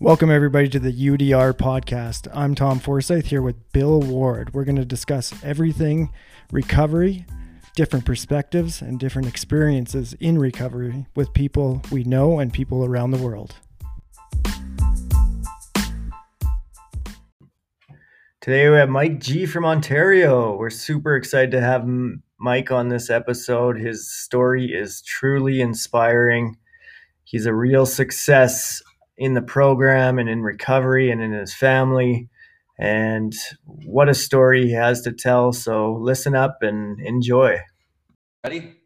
Welcome, everybody, to the UDR podcast. I'm Tom Forsyth here with Bill Ward. We're going to discuss everything recovery, different perspectives, and different experiences in recovery with people we know and people around the world. Today we have Mike G from Ontario. We're super excited to have Mike on this episode. His story is truly inspiring. He's a real success in the program and in recovery and in his family. And what a story he has to tell. So listen up and enjoy. Ready?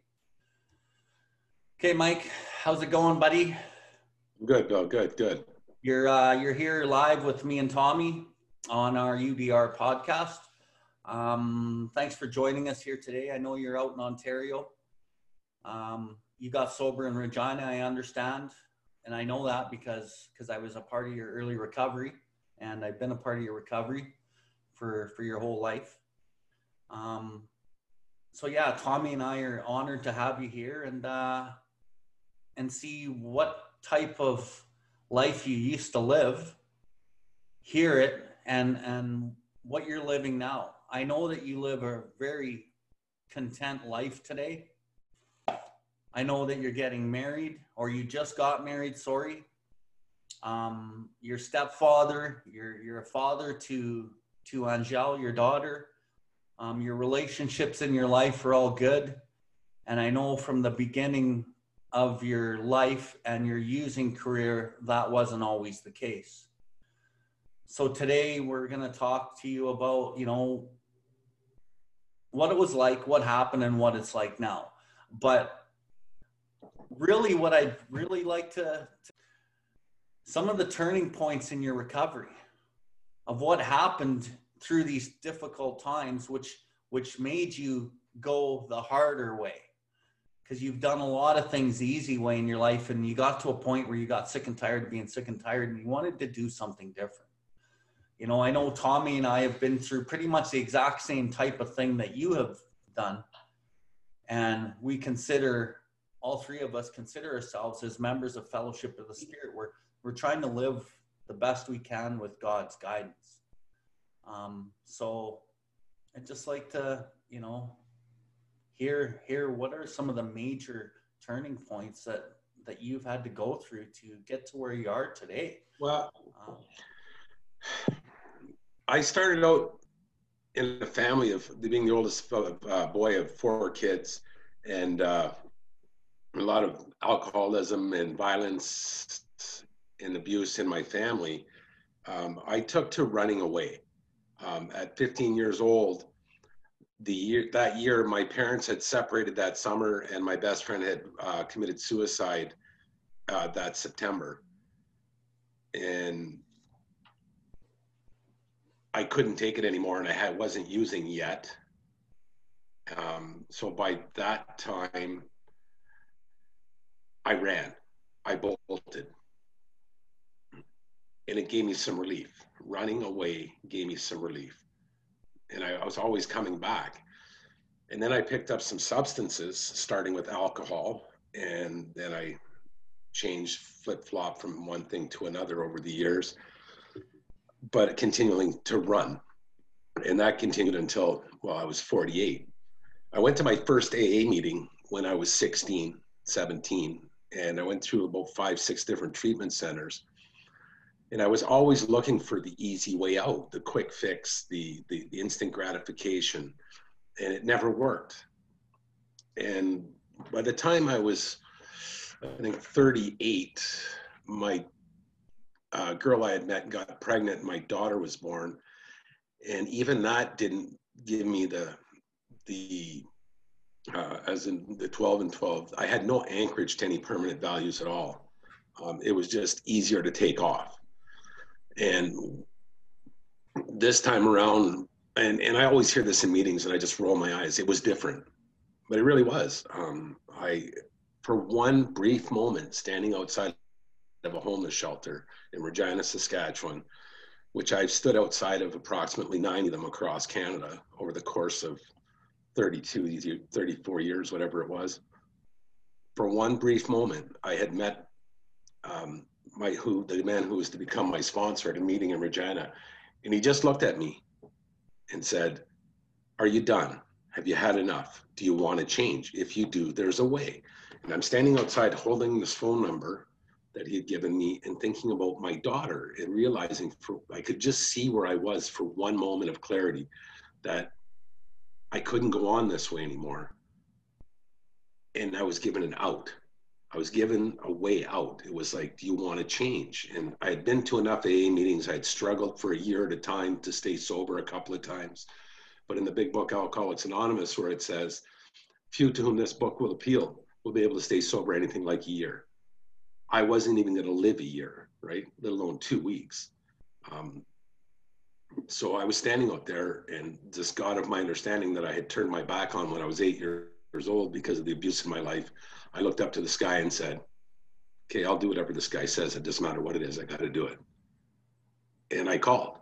Okay, Mike, how's it going, buddy? Good, Bill. Good, good. You're uh, you're here live with me and Tommy on our UDR podcast. Um, thanks for joining us here today. I know you're out in Ontario. Um, you got sober in Regina, I understand and I know that because because I was a part of your early recovery, and I've been a part of your recovery for for your whole life. Um, so yeah, Tommy and I are honored to have you here and uh, and see what type of life you used to live, hear it, and and what you're living now. I know that you live a very content life today I know that you're getting married or you just got married, sorry. Um, your stepfather, you're, you're a father to, to Angel, your daughter. Um, your relationships in your life are all good. And I know from the beginning of your life and your using career, that wasn't always the case. So today we're going to talk to you about, you know, what it was like, what happened, and what it's like now. But really what I'd really like to, to, some of the turning points in your recovery of what happened through these difficult times which which made you go the harder way. Because you've done a lot of things the easy way in your life and you got to a point where you got sick and tired of being sick and tired and you wanted to do something different. You know i know tommy and i have been through pretty much the exact same type of thing that you have done and we consider all three of us consider ourselves as members of Fellowship of the Spirit. We're we're trying to live the best we can with God's guidance. Um, so I'd just like to, you know, hear hear what are some of the major turning points that that you've had to go through to get to where you are today. Well, um, I started out in a family of being the oldest uh, boy of four kids, and uh, a lot of alcoholism and violence and abuse in my family, um, I took to running away. Um, at 15 years old, the year that year, my parents had separated that summer, and my best friend had uh, committed suicide uh, that September, and I couldn't take it anymore, and I had, wasn't using yet. Um, so by that time, I ran, I bolted. And it gave me some relief. Running away gave me some relief. And I, I was always coming back. And then I picked up some substances, starting with alcohol. And then I changed flip flop from one thing to another over the years, but continuing to run. And that continued until, well, I was 48. I went to my first AA meeting when I was 16, 17 and I went through about five, six different treatment centers. And I was always looking for the easy way out, the quick fix, the, the, the instant gratification, and it never worked. And by the time I was, I think, 38, my uh, girl I had met got pregnant, my daughter was born. And even that didn't give me the, the uh, as in the 12 and 12, I had no anchorage to any permanent values at all. Um, it was just easier to take off. And this time around, and, and I always hear this in meetings and I just roll my eyes, it was different, but it really was. Um, I, for one brief moment, standing outside of a homeless shelter in Regina, Saskatchewan, which I've stood outside of approximately 90 of them across Canada over the course of 32, 34 years, whatever it was. For one brief moment, I had met um, my who the man who was to become my sponsor at a meeting in Regina, and he just looked at me and said, "Are you done? Have you had enough? Do you want to change? If you do, there's a way." And I'm standing outside holding this phone number that he had given me and thinking about my daughter and realizing for, I could just see where I was for one moment of clarity that I couldn't go on this way anymore. And I was given an out. I was given a way out. It was like, do you want to change? And I had been to enough AA meetings. I had struggled for a year at a time to stay sober a couple of times. But in the big book, Alcoholics Anonymous, where it says, few to whom this book will appeal will be able to stay sober anything like a year. I wasn't even going to live a year, right? Let alone two weeks. Um, so I was standing out there, and this God of my understanding that I had turned my back on when I was eight years old because of the abuse in my life, I looked up to the sky and said, Okay, I'll do whatever this guy says. It doesn't matter what it is, I got to do it. And I called,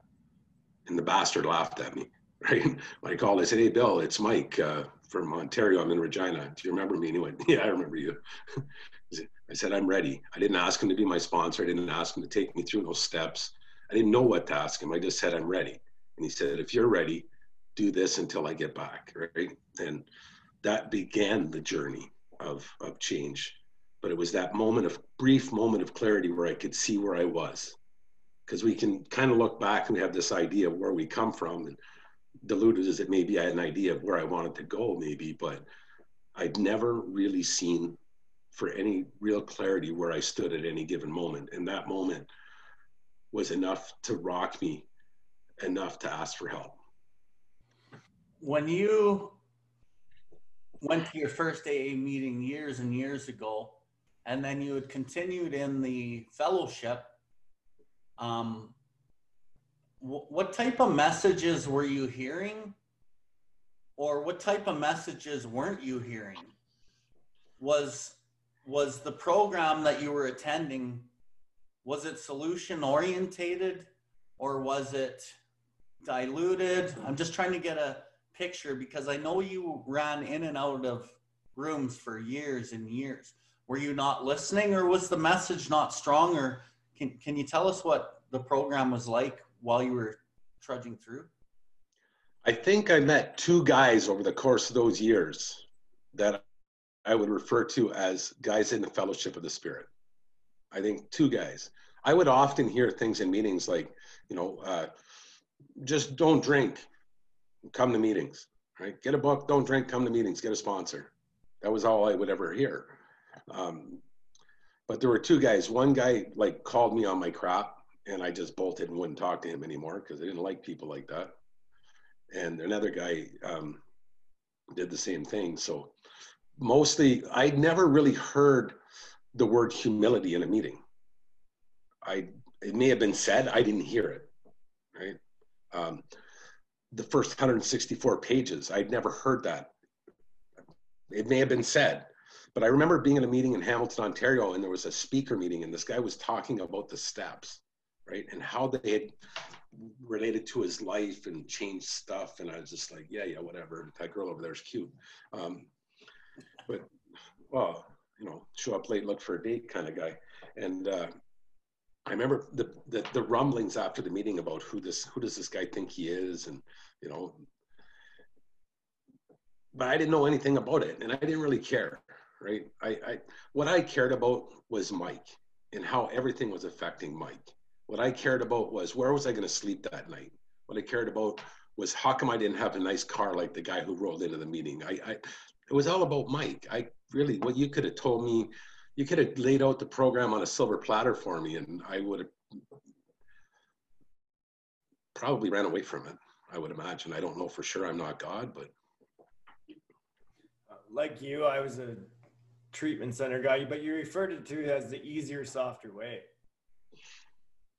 and the bastard laughed at me, right? When I called, I said, Hey, Bill, it's Mike uh, from Ontario. I'm in Regina. Do you remember me? And he went, Yeah, I remember you. I said, I'm ready. I didn't ask him to be my sponsor. I didn't ask him to take me through those steps. I didn't know what to ask him. I just said, I'm ready. And he said, if you're ready, do this until I get back. Right. And that began the journey of, of change. But it was that moment of brief moment of clarity where I could see where I was. Because we can kind of look back and we have this idea of where we come from. And diluted as it may be, I had an idea of where I wanted to go, maybe, but I'd never really seen for any real clarity where I stood at any given moment. And that moment was enough to rock me enough to ask for help. When you went to your first AA meeting years and years ago, and then you had continued in the fellowship, um, what type of messages were you hearing? Or what type of messages weren't you hearing? Was was the program that you were attending was it solution orientated or was it diluted? I'm just trying to get a picture because i know you ran in and out of rooms for years and years. Were you not listening or was the message not strong or can, can you tell us what the program was like while you were trudging through? I think i met two guys over the course of those years that I would refer to as guys in the fellowship of the Spirit. I think two guys. I would often hear things in meetings like, you know, uh, just don't drink, come to meetings, right? Get a book, don't drink, come to meetings, get a sponsor. That was all I would ever hear. Um, but there were two guys. One guy like called me on my crap, and I just bolted and wouldn't talk to him anymore because I didn't like people like that. And another guy um, did the same thing. So mostly I never really heard the word humility in a meeting. I it may have been said, I didn't hear it. Right. Um, the first 164 pages, I'd never heard that. It may have been said, but I remember being in a meeting in Hamilton, Ontario, and there was a speaker meeting, and this guy was talking about the steps, right, and how they had related to his life and changed stuff. And I was just like, yeah, yeah, whatever. That girl over there is cute. Um, but well, you know, show up late, look for a date kind of guy. And uh, I remember the, the, the rumblings after the meeting about who this who does this guy think he is, and you know, but I didn't know anything about it, and I didn't really care, right? I, I what I cared about was Mike and how everything was affecting Mike. What I cared about was where was I going to sleep that night. What I cared about was how come I didn't have a nice car like the guy who rolled into the meeting. I, I it was all about Mike. I really, what you could have told me, you could have laid out the program on a silver platter for me, and I would have probably ran away from it. I would imagine. I don't know for sure. I'm not God, but uh, like you, I was a treatment center guy, but you referred it to it as the easier, softer way.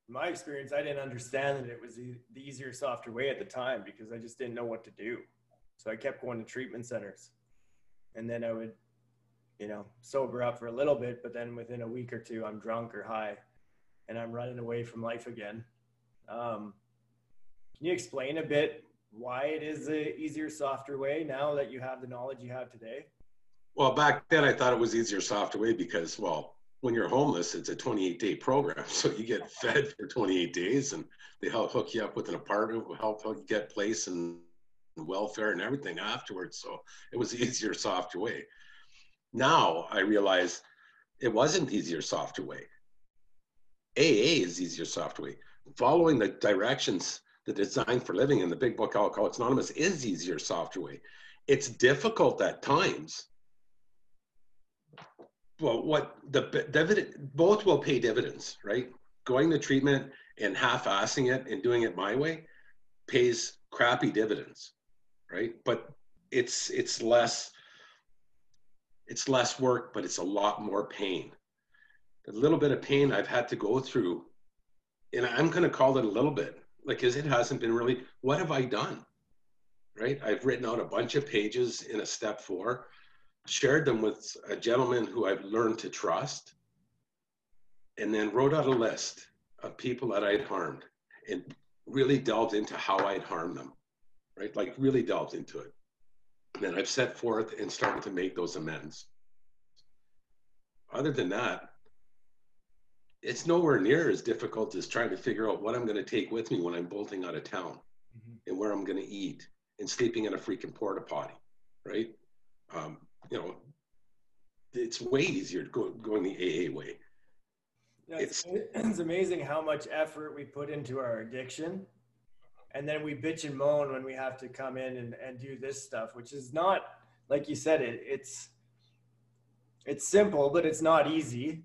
In my experience, I didn't understand that it was the easier, softer way at the time because I just didn't know what to do. So I kept going to treatment centers and then I would, you know, sober up for a little bit, but then within a week or two, I'm drunk or high, and I'm running away from life again. Um, can you explain a bit why it is the easier, softer way now that you have the knowledge you have today? Well, back then I thought it was easier, softer way because, well, when you're homeless, it's a 28 day program. So you get fed for 28 days and they help hook you up with an apartment, will help you get place and welfare and everything afterwards. So it was easier, softer way. Now I realize it wasn't easier, softer way. AA is easier, softer way. Following the directions, the design for living in the big book Alcoholics Anonymous is easier, softer way. It's difficult at times well, what the dividend, both will pay dividends, right? Going to treatment and half-assing it and doing it my way pays crappy dividends, right? But it's it's less it's less work, but it's a lot more pain. The little bit of pain I've had to go through, and I'm going to call it a little bit, like, because it hasn't been really. What have I done? Right? I've written out a bunch of pages in a step four shared them with a gentleman who I've learned to trust, and then wrote out a list of people that I'd harmed and really delved into how I'd harmed them, right? Like really delved into it. And then I've set forth and started to make those amends. Other than that, it's nowhere near as difficult as trying to figure out what I'm going to take with me when I'm bolting out of town mm-hmm. and where I'm going to eat and sleeping in a freaking porta potty, right? Um, you know, it's way easier to go going the AA way. Yeah, it's, it's amazing how much effort we put into our addiction. And then we bitch and moan when we have to come in and, and do this stuff, which is not, like you said, it, it's, it's simple, but it's not easy.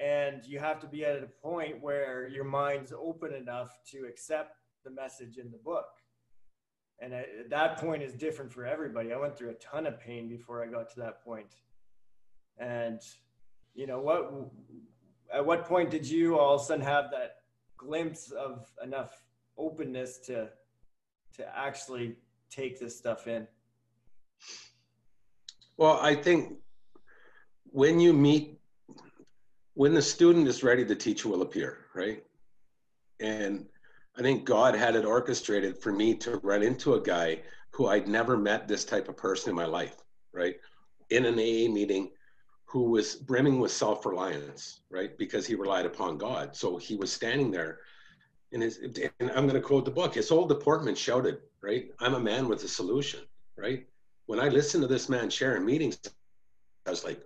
And you have to be at a point where your mind's open enough to accept the message in the book and I, that point is different for everybody. I went through a ton of pain before I got to that point. And you know what? At what point did you all of a sudden have that glimpse of enough openness to to actually take this stuff in? Well, I think when you meet, when the student is ready, the teacher will appear, right? And I think God had it orchestrated for me to run into a guy who I'd never met this type of person in my life, right? In an AA meeting, who was brimming with self reliance, right? Because he relied upon God. So he was standing there. And, and I'm going to quote the book. His old deportment shouted, right? I'm a man with a solution, right? When I listened to this man share in meetings, I was like,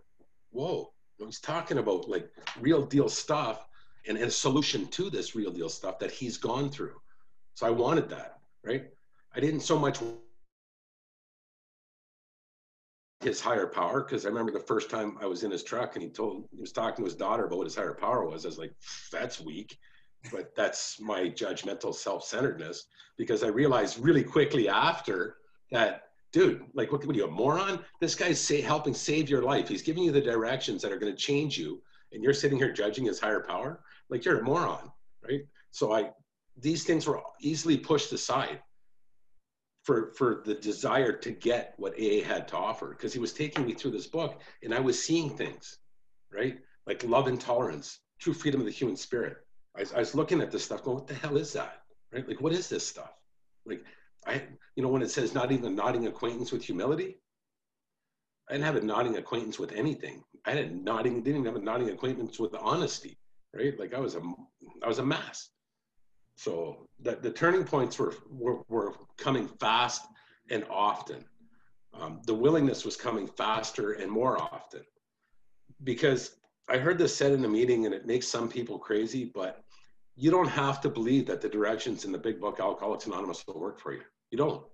whoa, he's talking about like real deal stuff and, and a solution to this real deal stuff that he's gone through. So I wanted that, right? I didn't so much his higher power because I remember the first time I was in his truck and he told he was talking to his daughter about what his higher power was. I was like, that's weak, but that's my judgmental self-centeredness because I realized really quickly after that, dude, like what, what are you a moron? This guy's say, helping save your life. He's giving you the directions that are going to change you, and you're sitting here judging his higher power like you're a moron, right? So I, these things were easily pushed aside for for the desire to get what AA had to offer because he was taking me through this book and I was seeing things, right? Like love and tolerance, true freedom of the human spirit. I, I was looking at this stuff going, what the hell is that? Right? Like, what is this stuff? Like, I, you know, when it says not even nodding acquaintance with humility, I didn't have a nodding acquaintance with anything. I had a nodding, didn't even have a nodding acquaintance with honesty right? Like I was a, I was a mess. So the, the turning points were, were, were coming fast and often. Um, the willingness was coming faster and more often because I heard this said in a meeting and it makes some people crazy, but you don't have to believe that the directions in the big book Alcoholics Anonymous will work for you. You don't.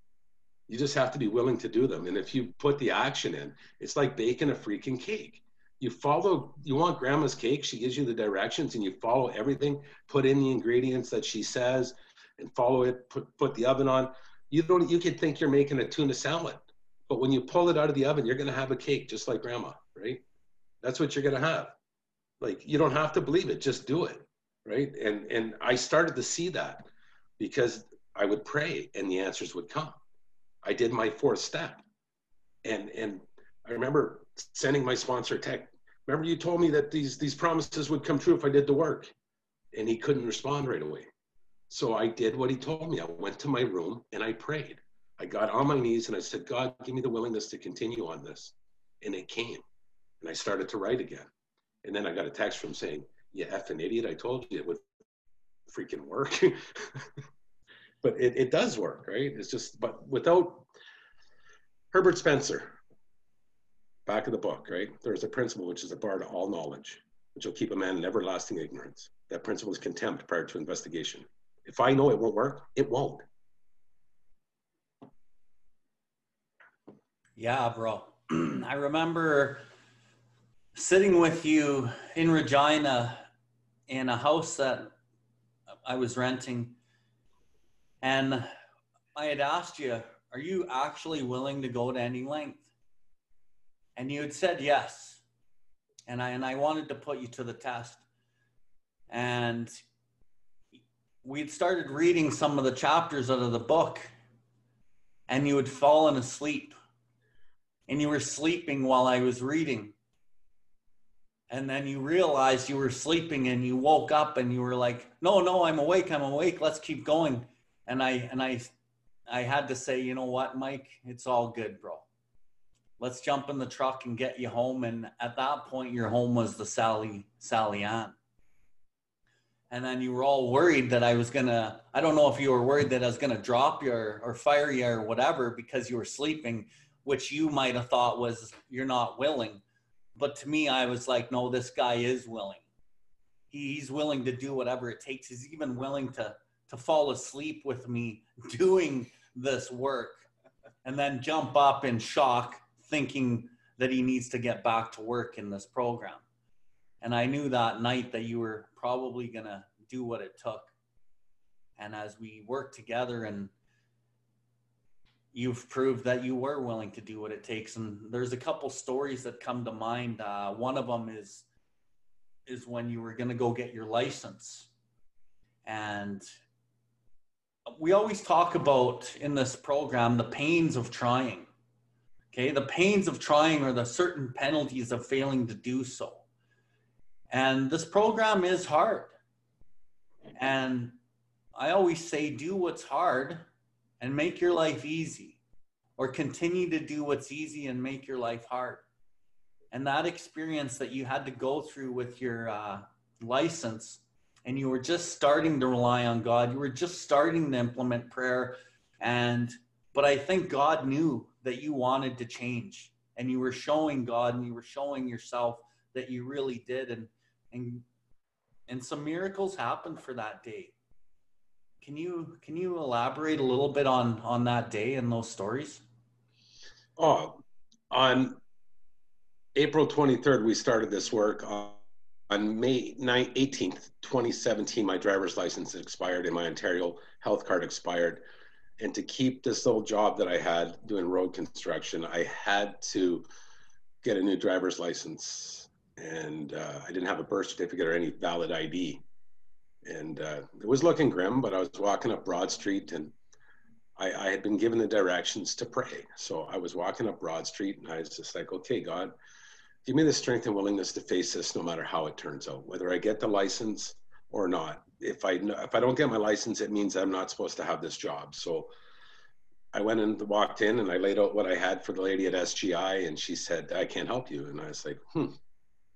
You just have to be willing to do them. And if you put the action in, it's like baking a freaking cake. You follow you want grandma's cake? She gives you the directions and you follow everything. Put in the ingredients that she says and follow it. Put put the oven on. You don't you could think you're making a tuna salad but when you pull it out of the oven you're going to have a cake just like grandma right? That's what you're going to have. Like you don't have to believe it. Just do it right and and i started to see that because i would pray and the answers would come i did my fourth step and and i remember sending my sponsor tech. Remember, you told me that these these promises would come true if I did the work, and he couldn't respond right away. So I did what he told me. I went to my room and I prayed. I got on my knees and I said, God, give me the willingness to continue on this. And it came. And I started to write again. And then I got a text from saying, "You effing idiot! I told you it would freaking work." but it, it does work, right? It's just, but without Herbert Spencer, back of the book, right? There's a principle which is a bar to all knowledge, which will keep a man in everlasting ignorance. That principle is contempt prior to investigation. If I know it won't work, it won't. Yeah, bro. I remember sitting with you in Regina in a house that I was renting. And I had asked you, Are you actually willing to go to any length? And you had said yes. And I, and I wanted to put you to the test. And we'd started reading some of the chapters out of the book, and you had fallen asleep and you were sleeping while I was reading. And then you realized you were sleeping and you woke up and you were like, "No, no, I'm awake. I'm awake. Let's keep going." And I and I I had to say, "You know what, Mike? It's all good, bro. Let's jump in the truck and get you home." And at that point, your home was the Sally Sally Ann. And then you were all worried that I was gonna. I don't know if you were worried that I was gonna drop you or, or fire you or whatever because you were sleeping which you might have thought was you're not willing. But to me, I was like, no, this guy is willing. He's willing to do whatever it takes. He's even willing to to fall asleep with me doing this work and then jump up in shock thinking that he needs to get back to work in this program. And I knew that night that you were probably to do what it took. And as we worked together and you've proved that you were willing to do what it takes. And there's a couple stories that come to mind. Uh, one of them is is when you were going to go get your license, and we always talk about in this program the pains of trying. Okay, the pains of trying are the certain penalties of failing to do so. And this program is hard. And I always say, do what's hard and make your life easy, or continue to do what's easy and make your life hard. And that experience that you had to go through with your uh, license, and you were just starting to rely on God, you were just starting to implement prayer, and but I think God knew that you wanted to change, and you were showing God and you were showing yourself that you really did, and and and some miracles happened for that day can you can you elaborate a little bit on on that day and those stories? Oh, on April 23rd, we started this work. On, on May 9, 18th, 2017, my driver's license expired and my Ontario health card expired. And to keep this little job that I had doing road construction, I had to get a new driver's license. And uh, I didn't have a birth certificate or any valid ID and uh, it was looking grim, but I was walking up Broad Street and I, I, had been given the directions to pray. So I was walking up Broad Street and I was just like, okay, God, give me the strength and willingness to face this no matter how it turns out, whether I get the license or not. If I, if I don't get my license, it means I'm not supposed to have this job. So I went and walked in and I laid out what I had for the lady at SGI and she said, I can't help you. And I was like, hmm.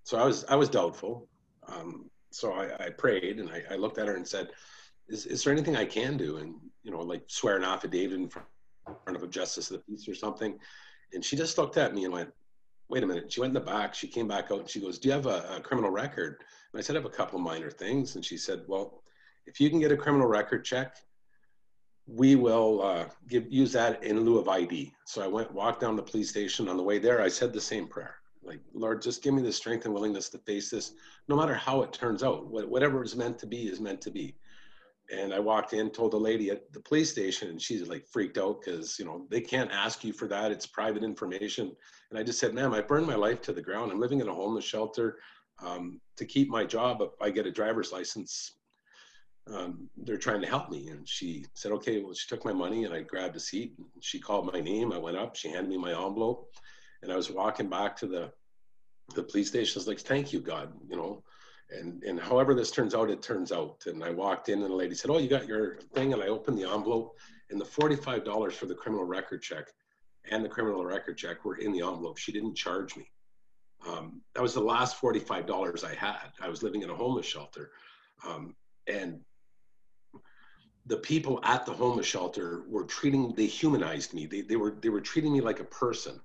So I was, I was doubtful. Um, so I, I prayed and I, I, looked at her and said, is, is there anything I can do? And, you know, like swear an affidavit in front of a justice of the peace or something. And she just looked at me and went, wait a minute. She went in the back. She came back out and she goes, do you have a, a criminal record? And I said, I have a couple of minor things. And she said, well, if you can get a criminal record check, we will uh, give, use that in lieu of ID. So I went, walked down the police station. On the way there, I said the same prayer like lord just give me the strength and willingness to face this no matter how it turns out. Whatever is meant to be is meant to be. And i walked in told the lady at the police station and she's like freaked out because you know they can't ask you for that. It's private information. And i just said ma'am i burned my life to the ground. I'm living in a homeless shelter um, to keep my job i get a driver's license. Um, they're trying to help me. And she said okay well she took my money and i grabbed a seat she called my name. I went up. She handed me my envelope and I was walking back to the the police station. I was like, "Thank you, God," you know. And and however this turns out, it turns out. And I walked in, and the lady said, "Oh, you got your thing?" And I opened the envelope, and the forty-five dollars for the criminal record check and the criminal record check were in the envelope. She didn't charge me. Um, that was the last $45 I had. I was living in a homeless shelter. Um, and the people at the homeless shelter were treating, they humanized me. They, they, were, they were treating me like a person.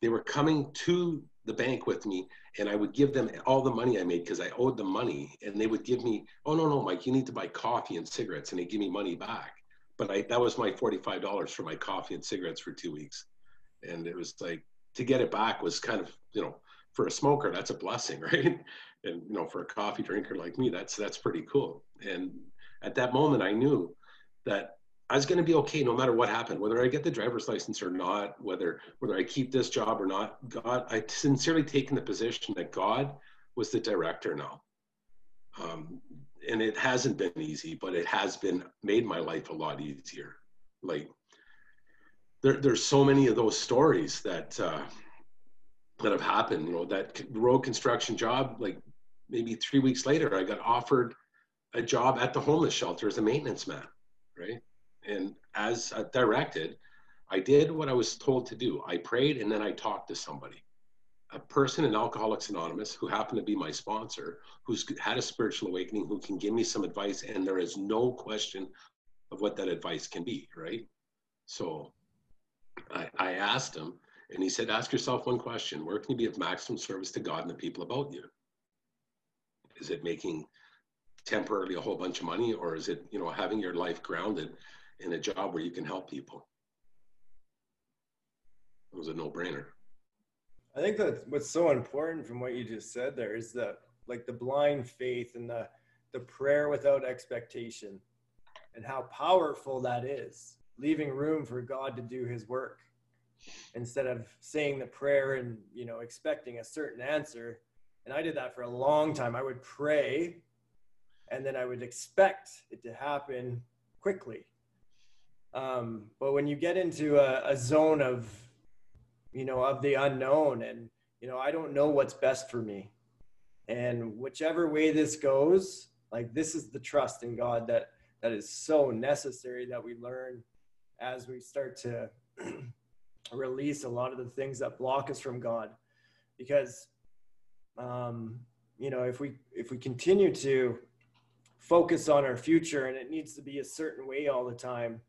They were coming to the bank with me and I would give them all the money I made because I owed them money. And they would give me, oh, no, no, Mike, you need to buy coffee and cigarettes. And they give me money back. But I, that was my $45 for my coffee and cigarettes for two weeks. And it was like, to get it back was kind of, you know, for a smoker, that's a blessing, right? And, you know, for a coffee drinker like me, that's, that's pretty cool. And at that moment, I knew that I was going to be okay no matter what happened, whether I get the driver's license or not, whether whether I keep this job or not. God, I sincerely taken the position that God was the director now, um, and it hasn't been easy, but it has been made my life a lot easier. Like there, there's so many of those stories that uh, that have happened. You know, that road construction job, like maybe three weeks later, I got offered a job at the homeless shelter as a maintenance man, right? And as uh, directed, I did what I was told to do. I prayed and then I talked to somebody. A person in Alcoholics Anonymous who happened to be my sponsor, who's had a spiritual awakening, who can give me some advice, and there is no question of what that advice can be, right? So I, I asked him, and he said, Ask yourself one question Where can you be of maximum service to God and the people about you? Is it making temporarily a whole bunch of money, or is it, you know, having your life grounded in a job where you can help people. It was a no-brainer. I think that what's so important from what you just said there is the like the blind faith and the the prayer without expectation and how powerful that is leaving room for god to do his work instead of saying the prayer and you know expecting a certain answer and i did that for a long time i would pray and then i would expect it to happen quickly um, but when you get into a, a zone of, you know, of the unknown and, you know, I don't know what's best for me. And whichever way this goes, like this is the trust in God that that is so necessary that we learn as we start to release a lot of the things that block us from God. Because um, you know, if we if we continue to focus on our future and it needs to be a certain way all the time,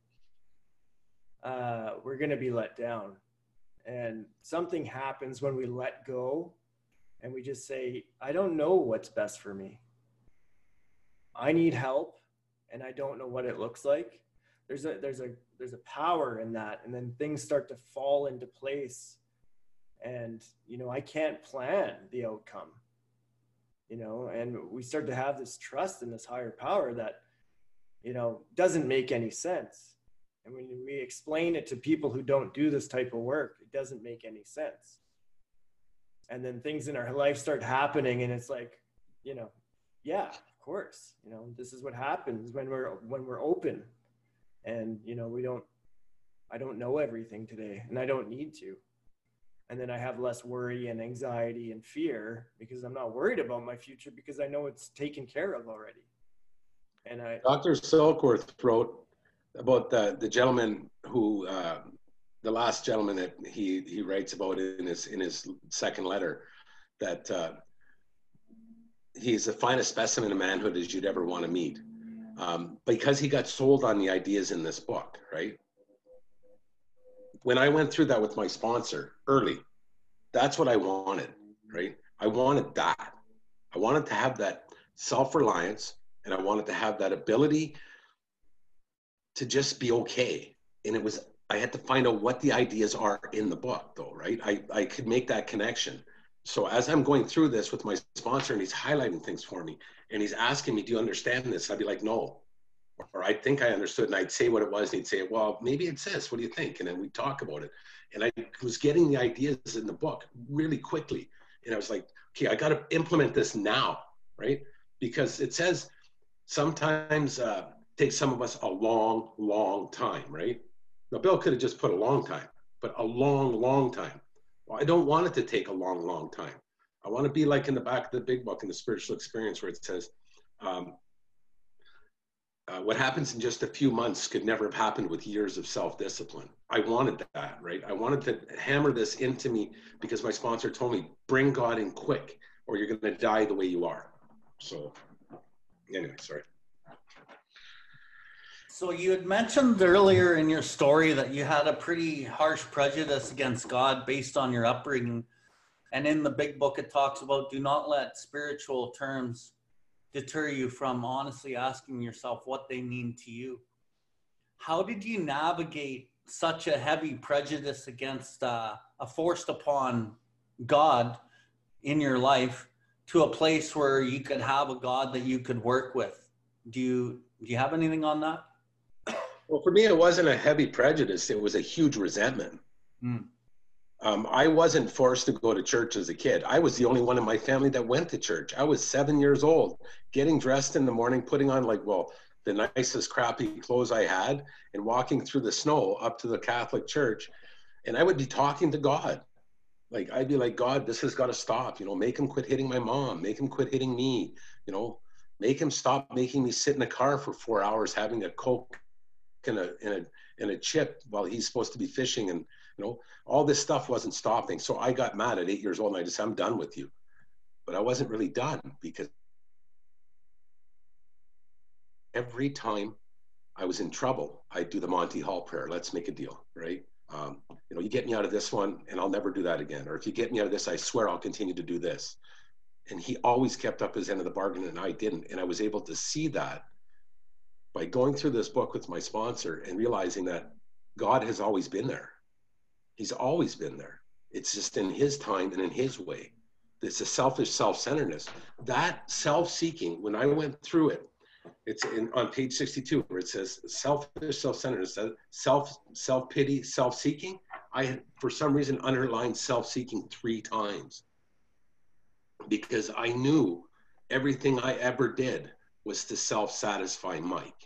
uh, we're going to be let down. And something happens when we let go and we just say, I don't know what's best for me. I need help and I don't know what it looks like. There's a there's a there's a power in that and then things start to fall into place and you know I can't plan the outcome. You know, and we start to have this trust in this higher power that you know doesn't make any sense and when we explain it to people who don't do this type of work, it doesn't make any sense. And then things in our life start happening, and it's like, you know, yeah, of course, you know, this is what happens when we're when we're open, and you know, we don't. I don't know everything today, and I don't need to. And then I have less worry and anxiety and fear because I'm not worried about my future because I know it's taken care of already. And I, Dr. Silkworth wrote about the the gentleman who uh, the last gentleman that he he writes about in his in his second letter that uh, he's the finest specimen of manhood as you'd ever want to meet. Um, because he got sold on the ideas in this book right? When i went through that with my sponsor early that's what i wanted right? I wanted that. I wanted to have that self-reliance and i wanted to have that ability to just be okay. And it was, I had to find out what the ideas are in the book, though, right? I, I could make that connection. So as I'm going through this with my sponsor and he's highlighting things for me and he's asking me, Do you understand this? I'd be like, No. Or I think I understood. And I'd say what it was. And he'd say, Well, maybe it's this. What do you think? And then we'd talk about it. And I was getting the ideas in the book really quickly. And I was like, Okay, I got to implement this now, right? Because it says sometimes, uh, takes some of us a long, long time, right? Now, Bill could have just put a long time, but a long, long time. Well, I don't want it to take a long, long time. I want to be like in the back of the big book in the spiritual experience where it says, um, uh, what happens in just a few months could never have happened with years of self-discipline. I wanted that, right? I wanted to hammer this into me because my sponsor told me, bring God in quick or you're going to die the way you are. So anyway, sorry. So you had mentioned earlier in your story that you had a pretty harsh prejudice against God based on your upbringing. And in the big book, it talks about do not let spiritual terms deter you from honestly asking yourself what they mean to you. How did you navigate such a heavy prejudice against uh, a forced upon God in your life to a place where you could have a God that you could work with? Do you do you have anything on that? Well, for me, it wasn't a heavy prejudice; it was a huge resentment. Mm. Um, I wasn't forced to go to church as a kid. I was the only one in my family that went to church. I was seven years old, getting dressed in the morning, putting on like, well, the nicest crappy clothes I had, and walking through the snow up to the Catholic church. And I would be talking to God. Like, I'd be like, God, this has got to stop. You know, make him quit hitting my mom, make him quit hitting me, you know, make him stop making me sit in a car for four hours having a Coke and a, and a, and a chip while he's supposed to be fishing and you know, all this stuff wasn't stopping. So I got mad at eight years old and I just, I'm done with you. But I wasn't really done because every time I was in trouble, I'd do the Monty Hall prayer. Let's make a deal, right? Um, you know, you get me out of this one and I'll never do that again. Or if you get me out of this, I swear I'll continue to do this. And he always kept up his end of the bargain and I didn't. And I was able to see that by going through this book with my sponsor and realizing that God has always been there. He's always been there. It's just in his time and in his way. It's a selfish self-centeredness. That self-seeking, when I went through it, it's in, on page 62 where it says selfish self-centeredness, uh, self self-pity, self-seeking. I had for some reason underlined self-seeking three times because I knew everything I ever did was to self-satisfy Mike.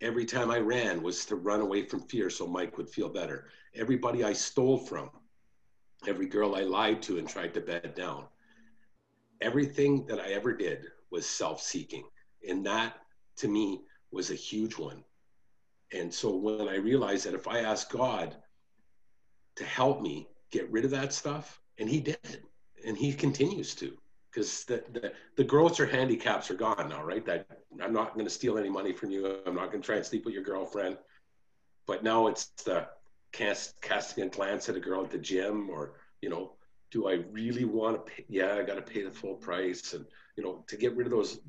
Every time I ran was to run away from fear so Mike would feel better. Everybody I stole from, every girl I lied to and tried to bed down, everything that I ever did was self seeking. And that to me was a huge one. And so when I realized that if I asked God to help me get rid of that stuff, and He did, and He continues to, because the, the, the growths or handicaps are gone now, right? That I'm not going to steal any money from you. I'm not going to try and sleep with your girlfriend. But now it's the cast, casting a glance at a girl at the gym or, you know, do I really want to pay? Yeah, I got to pay the full price. And, you know, to get rid of those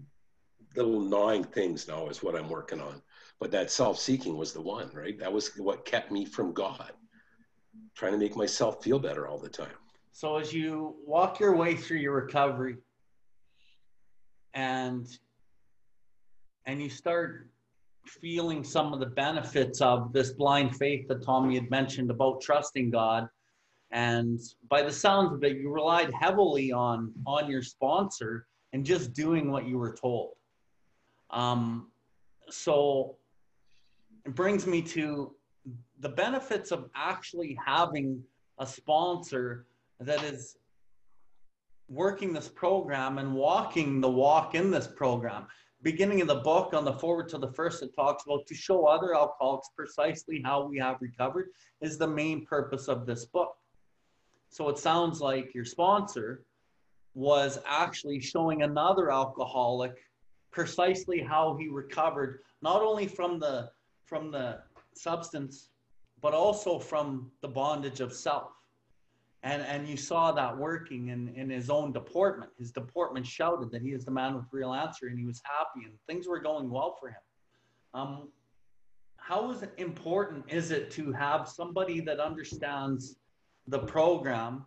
little gnawing things now is what I'm working on. But that self seeking was the one, right? That was what kept me from God, trying to make myself feel better all the time. So as you walk your way through your recovery and and you start feeling some of the benefits of this blind faith that Tommy had mentioned about trusting God and by the sounds of it you relied heavily on on your sponsor and just doing what you were told. Um, so it brings me to the benefits of actually having a sponsor that is working this program and walking the walk in this program. Beginning of the book on the foreword to the first, it talks about to show other alcoholics precisely how we have recovered is the main purpose of this book. So it sounds like your sponsor was actually showing another alcoholic precisely how he recovered, not only from the from the substance, but also from the bondage of self and and you saw that working in in his own deportment. His deportment shouted that he is the man with real answer and he was happy and things were going well for him. Um how is important is it to have somebody that understands the program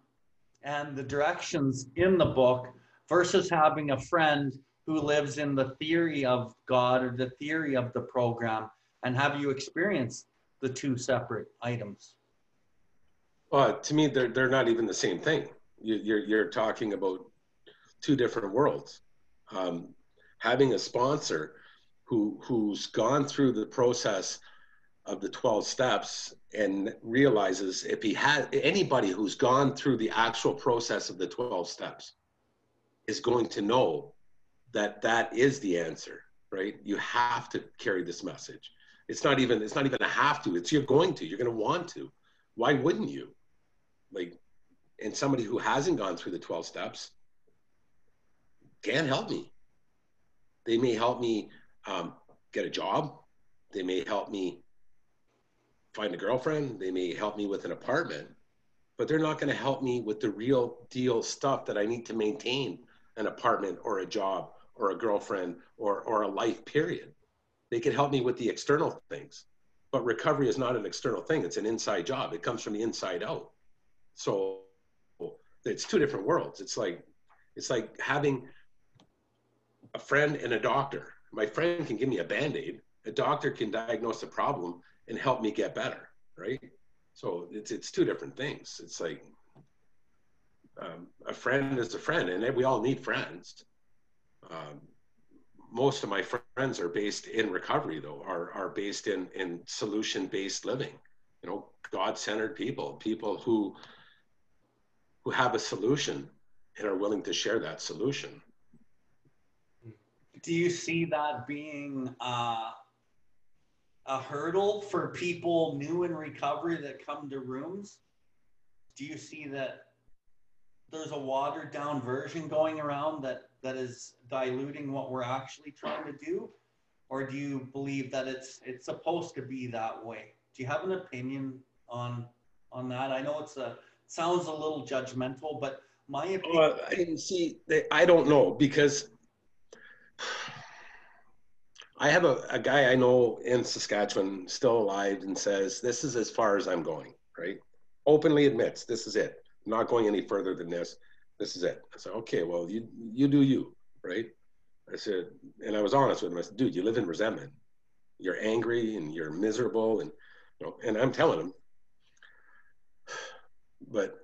and the directions in the book versus having a friend who lives in the theory of god or the theory of the program? And have you experienced the two separate items uh, to me, they're they're not even the same thing. You, you're you're talking about two different worlds. Um, having a sponsor who who's gone through the process of the 12 steps and realizes if he had anybody who's gone through the actual process of the 12 steps is going to know that that is the answer right? You have to carry this message. It's not even it's not even a have to. It's you're going to. You're going to want to. Why wouldn't you? Like, and somebody who hasn't gone through the 12 steps can help me. They may help me um, get a job. They may help me find a girlfriend. They may help me with an apartment, but they're not going to help me with the real deal stuff that I need to maintain an apartment or a job or a girlfriend or, or a life period. They can help me with the external things, but recovery is not an external thing. It's an inside job. It comes from the inside out. So it's two different worlds. It's like, it's like having a friend and a doctor. My friend can give me a band-aid. A doctor can diagnose a problem and help me get better, right? So it's it's two different things. It's like um, a friend is a friend, and we all need friends. Um, most of my friends are based in recovery, though, are are based in in solution based living. You know, God centered people, people who who have a solution and are willing to share that solution. Do you see that being uh, a hurdle for people new in recovery that come to rooms? Do you see that there's a watered down version going around that that is diluting what we're actually trying to do? Or do you believe that it's it's supposed to be that way? Do you have an opinion on on that? I know it's a sounds a little judgmental, but my opinion. Well, I see. I don't know because I have a, a guy I know in Saskatchewan still alive and says, This is as far as I'm going, right? Openly admits, This is it. I'm not going any further than this. This is it. I said, Okay, well, you, you do you, right? I said, and I was honest with him. I said, Dude, you live in resentment. You're angry and you're miserable. And, you know, and I'm telling him, but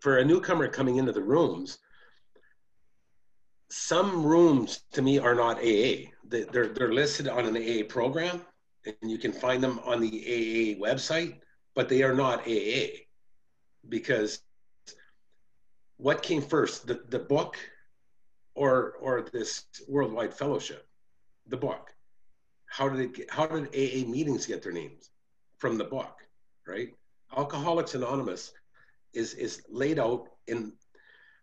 for a newcomer coming into the rooms, some rooms to me are not AA. They're, they're listed on an AA program and you can find them on the AA website, but they are not AA because what came first, the, the book or, or this worldwide fellowship? The book. How did it how did AA meetings get their names? From the book, right? Alcoholics Anonymous is, is laid out in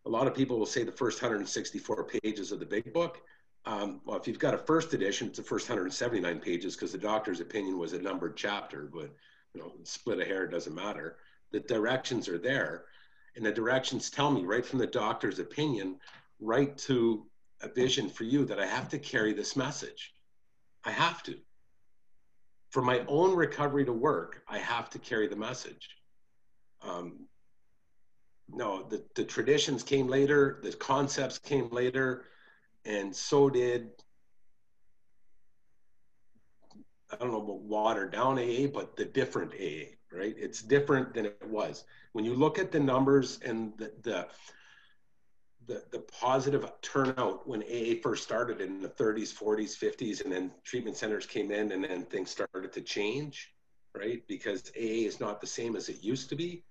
a lot of people will say the first 164 pages of the big book. Um, well, if you've got a first edition, it's the first 179 pages because the doctor's opinion was a numbered chapter, but you know, split a hair doesn't matter. The directions are there, and the directions tell me right from the doctor's opinion, right to a vision for you that I have to carry this message. I have to. For my own recovery to work, I have to carry the message. Um, no, the, the traditions came later, the concepts came later, and so did I don't know about watered down AA, but the different AA, right? It's different than it was. When you look at the numbers and the the the, the positive turnout when AA first started in the 30s, 40s, 50s, and then treatment centers came in and then things started to change, right? Because AA is not the same as it used to be.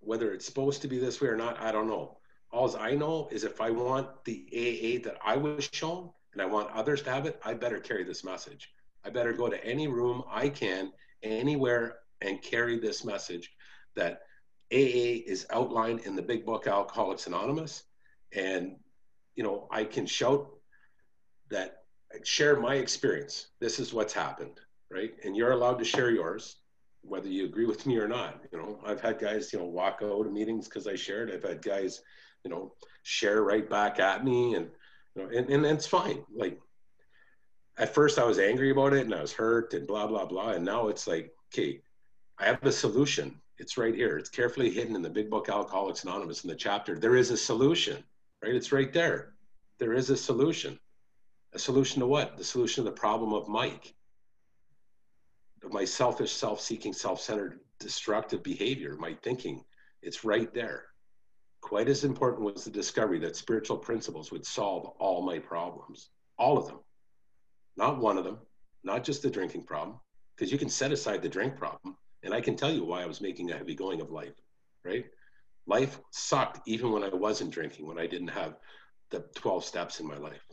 Whether it's supposed to be this way or not, I don't know. All I know is if I want the AA that I was shown and I want others to have it, I better carry this message. I better go to any room I can, anywhere, and carry this message that AA is outlined in the big book Alcoholics Anonymous. And, you know, I can shout that, share my experience. This is what's happened, right? And you're allowed to share yours whether you agree with me or not. You know, I've had guys, you know, walk out of meetings because I shared. I've had guys, you know, share right back at me, and you know, and, and it's fine. Like at first, I was angry about it and I was hurt and blah blah blah, and now it's like, okay, I have a solution. It's right here. It's carefully hidden in the Big Book Alcoholics Anonymous in the chapter. There is a solution, right? It's right there. There is a solution. A solution to what? The solution to the problem of Mike of my selfish, self seeking, self centered, destructive behavior, my thinking. It's right there. Quite as important was the discovery that spiritual principles would solve all my problems, all of them, not one of them, not just the drinking problem, because you can set aside the drink problem. And I can tell you why I was making a heavy going of life, right? Life sucked even when I wasn't drinking, when I didn't have the 12 steps in my life.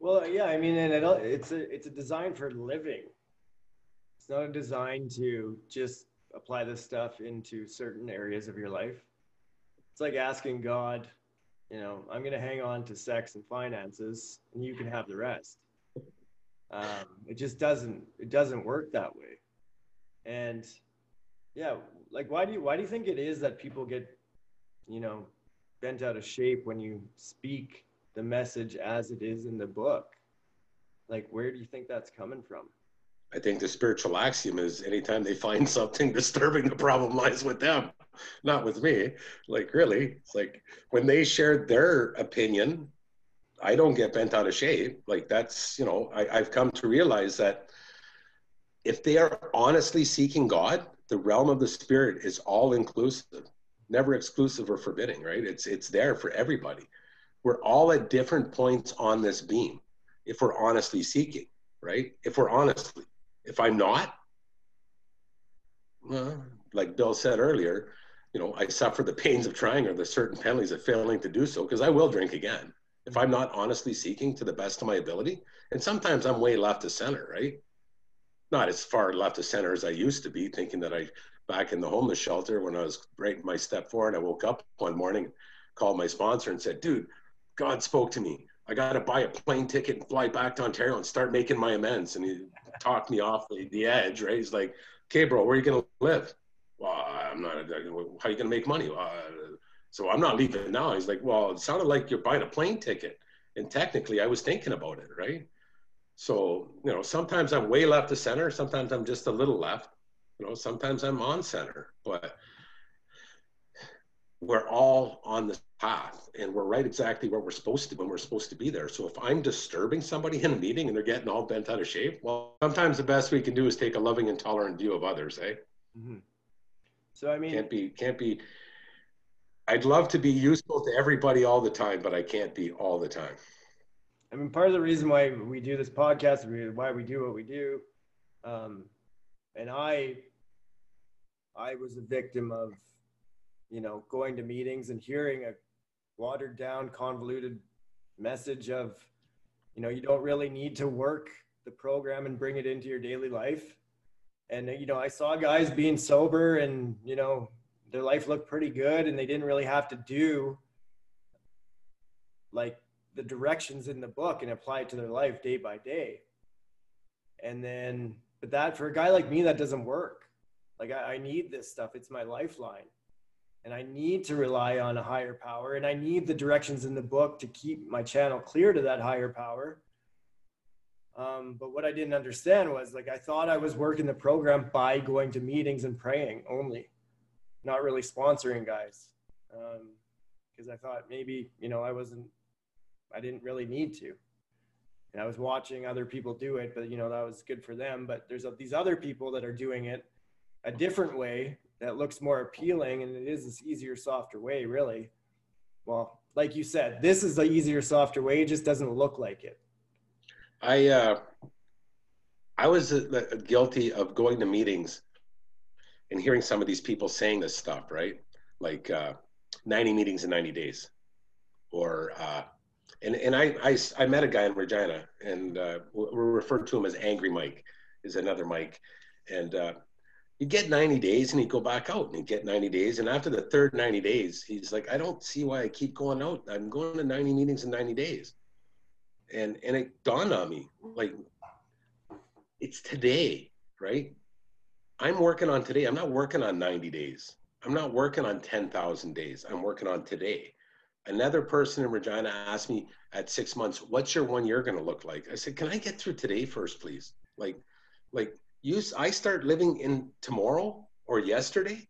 Well, yeah, I mean, and it, it's a it's a design for living. It's not a design to just apply this stuff into certain areas of your life. It's like asking God, you know, I'm going to hang on to sex and finances, and you can have the rest. Um, it just doesn't it doesn't work that way. And yeah, like why do you why do you think it is that people get, you know, bent out of shape when you speak the message as it is in the book. Like, where do you think that's coming from? I think the spiritual axiom is anytime they find something disturbing, the problem lies with them, not with me. Like, really, it's like when they share their opinion, I don't get bent out of shape. Like, that's, you know, I, I've come to realize that if they are honestly seeking God, the realm of the spirit is all inclusive, never exclusive or forbidding, right? It's it's there for everybody we're all at different points on this beam if we're honestly seeking, right? If we're honestly, if I'm not, well, like Bill said earlier, you know, I suffer the pains of trying or the certain penalties of failing to do so because I will drink again if I'm not honestly seeking to the best of my ability. And sometimes I'm way left to center, right? Not as far left of center as I used to be, thinking that I back in the homeless shelter when I was breaking my step forward. I woke up one morning, called my sponsor and said, dude, God spoke to me. I got to buy a plane ticket and fly back to Ontario and start making my amends. And he talked me off the, the edge, right? He's like, okay, bro, where are you going to live? Well, I'm not, how are you going to make money? Uh, so I'm not leaving now. He's like, well, it sounded like you're buying a plane ticket. And technically, I was thinking about it, right? So, you know, sometimes I'm way left to center. Sometimes I'm just a little left. You know, sometimes I'm on center. But we're all on the path and we're right exactly where we're supposed to when we're supposed to be there. So if I'm disturbing somebody in a meeting and they're getting all bent out of shape, well, sometimes the best we can do is take a loving and tolerant view of others, eh? Mm-hmm. So I mean, can't be can't be. I'd love to be useful to everybody all the time, but I can't be all the time. I mean, part of the reason why we do this podcast, why we do what we do, um, and I, I was a victim of you know, going to meetings and hearing a watered down, convoluted message of, you know, you don't really need to work the program and bring it into your daily life. And, you know, I saw guys being sober and, you know, their life looked pretty good and they didn't really have to do like the directions in the book and apply it to their life day by day. And then, but that for a guy like me, that doesn't work. Like I, I need this stuff. It's my lifeline and I need to rely on a higher power and I need the directions in the book to keep my channel clear to that higher power. Um, but what I didn't understand was like I thought I was working the program by going to meetings and praying only, not really sponsoring guys. Um, because um, I thought maybe, you know, I wasn't, I didn't really need to. And I was watching other people do it, but you know, that was good for them. But there's these other people that are doing it a different way that looks more appealing and it is this easier softer way really well like you said this is the easier softer way it just doesn't look like it i uh i was uh, guilty of going to meetings and hearing some of these people saying this stuff right like uh 90 meetings in 90 days or uh and and I, I i met a guy in regina and uh we're referred to him as angry mike is another mike and uh you get 90 days and he'd go back out and he'd get 90 days. And after the third 90 days, he's like, I don't see why I keep going out. I'm going to 90 meetings in 90 days. And and it dawned on me, like, it's today, right? I'm working on today. I'm not working on 90 days. I'm not working on 10,000 days. I'm working on today. Another person in Regina asked me at six months, what's your one year going to look like? I said, can I get through today first, please? Like, like you I start living in tomorrow or yesterday,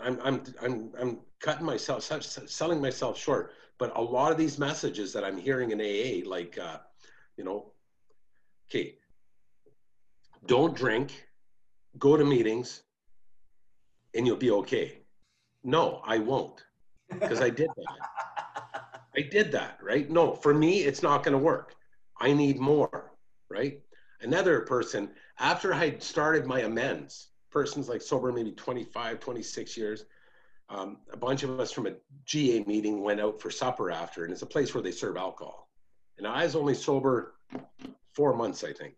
I'm I'm I'm I'm cutting myself selling myself short. But a lot of these messages that I'm hearing in AA, like uh, you know, okay, don't drink, go to meetings, and you'll be okay. No, I won't, because I did that. I did that, right? No, for me, it's not going to work. I need more, right? Another person, after I started my amends, persons like sober maybe 25, 26 years, um, a bunch of us from a GA meeting went out for supper after, and it's a place where they serve alcohol. And I was only sober four months, I think.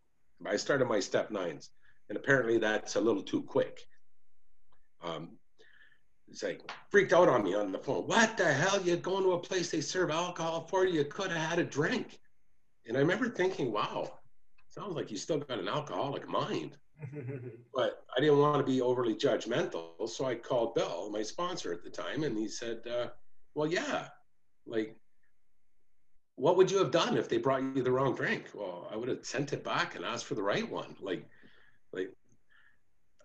I started my step nines, and apparently that's a little too quick. Um, it's like freaked out on me on the phone. What the hell? You going to a place they serve alcohol for? You could have had a drink. And I remember thinking, wow, sounds like you still got an alcoholic mind. but I didn't want to be overly judgmental, so I called Bill, my sponsor at the time, and he said, uh, "Well, yeah, like, what would you have done if they brought you the wrong drink? Well, I would have sent it back and asked for the right one. Like, like,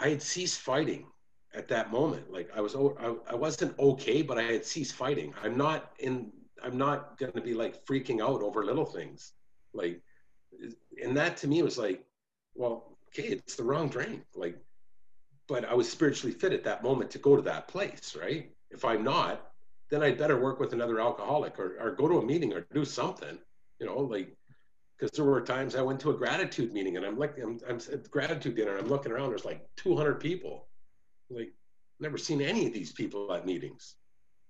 I had ceased fighting at that moment. Like, I was, I, I wasn't okay, but I had ceased fighting. I'm not in. I'm not going to be like freaking out over little things. Like, and that to me was like, well, okay, it's the wrong drink. Like, but I was spiritually fit at that moment to go to that place, right? If I'm not, then I'd better work with another alcoholic or, or go to a meeting or do something, you know, like, because there were times I went to a gratitude meeting and I'm like, I'm, I'm at gratitude dinner, I'm looking around, there's like 200 people. Like, never seen any of these people at meetings,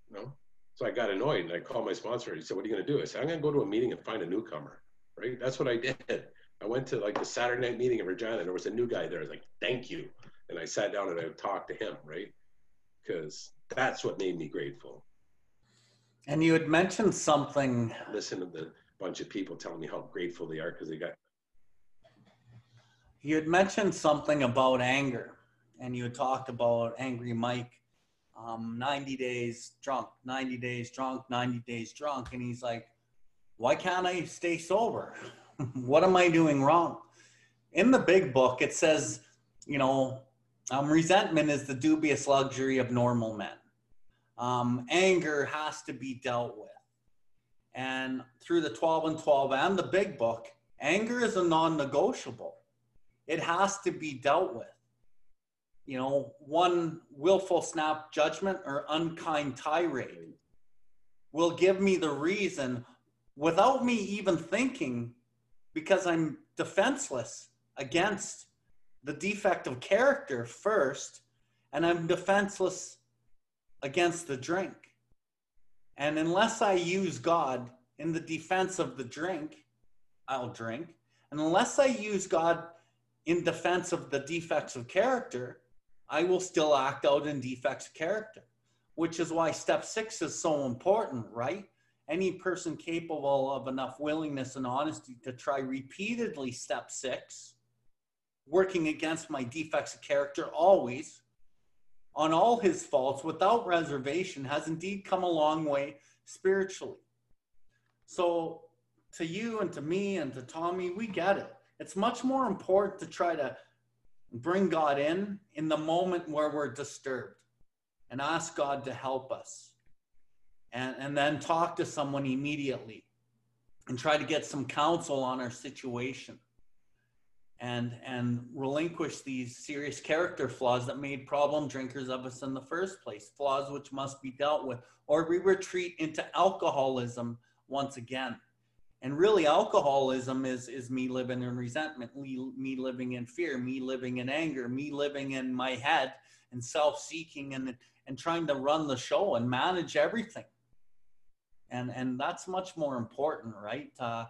you know? So I got annoyed and I called my sponsor. He said, What are you going to do? I said, I'm going to go to a meeting and find a newcomer, right? That's what I did. I went to like the Saturday night meeting in Regina and there was a new guy there. I was like, Thank you. And I sat down and I talked to him, right? Because that's what made me grateful. And you had mentioned something. Listen to the bunch of people telling me how grateful they are because they got. You had mentioned something about anger, and you talked about Angry Mike, um, 90 days drunk, 90 days drunk, 90 days drunk. And he's like, why can't I stay sober? what am I doing wrong? In the big book, it says, you know, um, resentment is the dubious luxury of normal men um, anger has to be dealt with. And through the 12 and 12 and the big book, anger is a non negotiable. It has to be dealt with. You know, one willful snap judgment or unkind tirade will give me the reason without me even thinking because I'm defenseless against the defect of character first, and I'm defenseless against the drink. And unless I use God in the defense of the drink, I'll drink. And unless I use God in defense of the defects of character, I will still act out in defects of character, which is why step six is so important, right? Any person capable of enough willingness and honesty to try repeatedly step six, working against my defects of character always, on all his faults without reservation has indeed come a long way spiritually. So, to you and to me and to Tommy, we get it. It's much more important to try to bring God in in the moment where we're disturbed and ask God to help us. And, and then talk to someone immediately and try to get some counsel on our situation and and relinquish these serious character flaws that made problem drinkers of us in the first place flaws which must be dealt with or we retreat into alcoholism once again and really alcoholism is is me living in resentment me, me living in fear me living in anger me living in my head and self-seeking and and trying to run the show and manage everything. And and that's much more important right? Uh,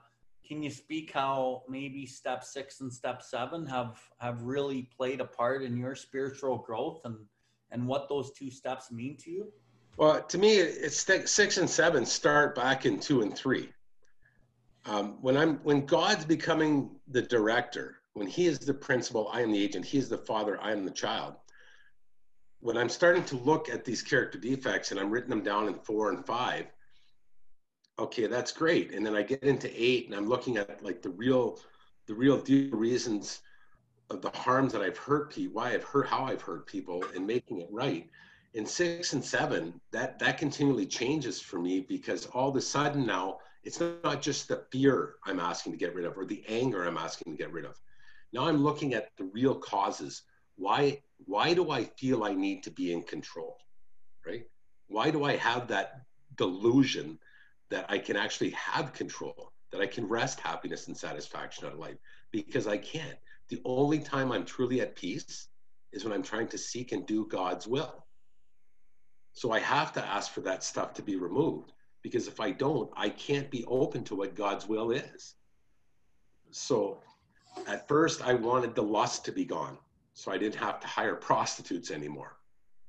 can you speak how maybe step six and step seven have have really played a part in your spiritual growth and and what those two steps mean to you? Well to me it's six and seven start back in two and three um, when i'm when god's becoming the director when he is the principal i am the agent he is the father i am the child when i'm starting to look at these character defects and i'm written them down in four and five okay, that's great. And then I get into eight and I'm looking at like the real, the real deal reasons of the harms that I've hurt people, why I've hurt, how I've hurt people and making it right. In six and seven, that, that continually changes for me because all of a sudden now it's not just the fear I'm asking to get rid of or the anger I'm asking to get rid of. Now I'm looking at the real causes. Why, why do I feel I need to be in control? Right? Why do I have that delusion that I can actually have control, that I can wrest happiness and satisfaction out of life because I can't. The only time I'm truly at peace is when I'm trying to seek and do God's will. So I have to ask for that stuff to be removed. Because if I don't, I can't be open to what God's will is. So at first, I wanted the lust to be gone so I didn't have to hire prostitutes anymore,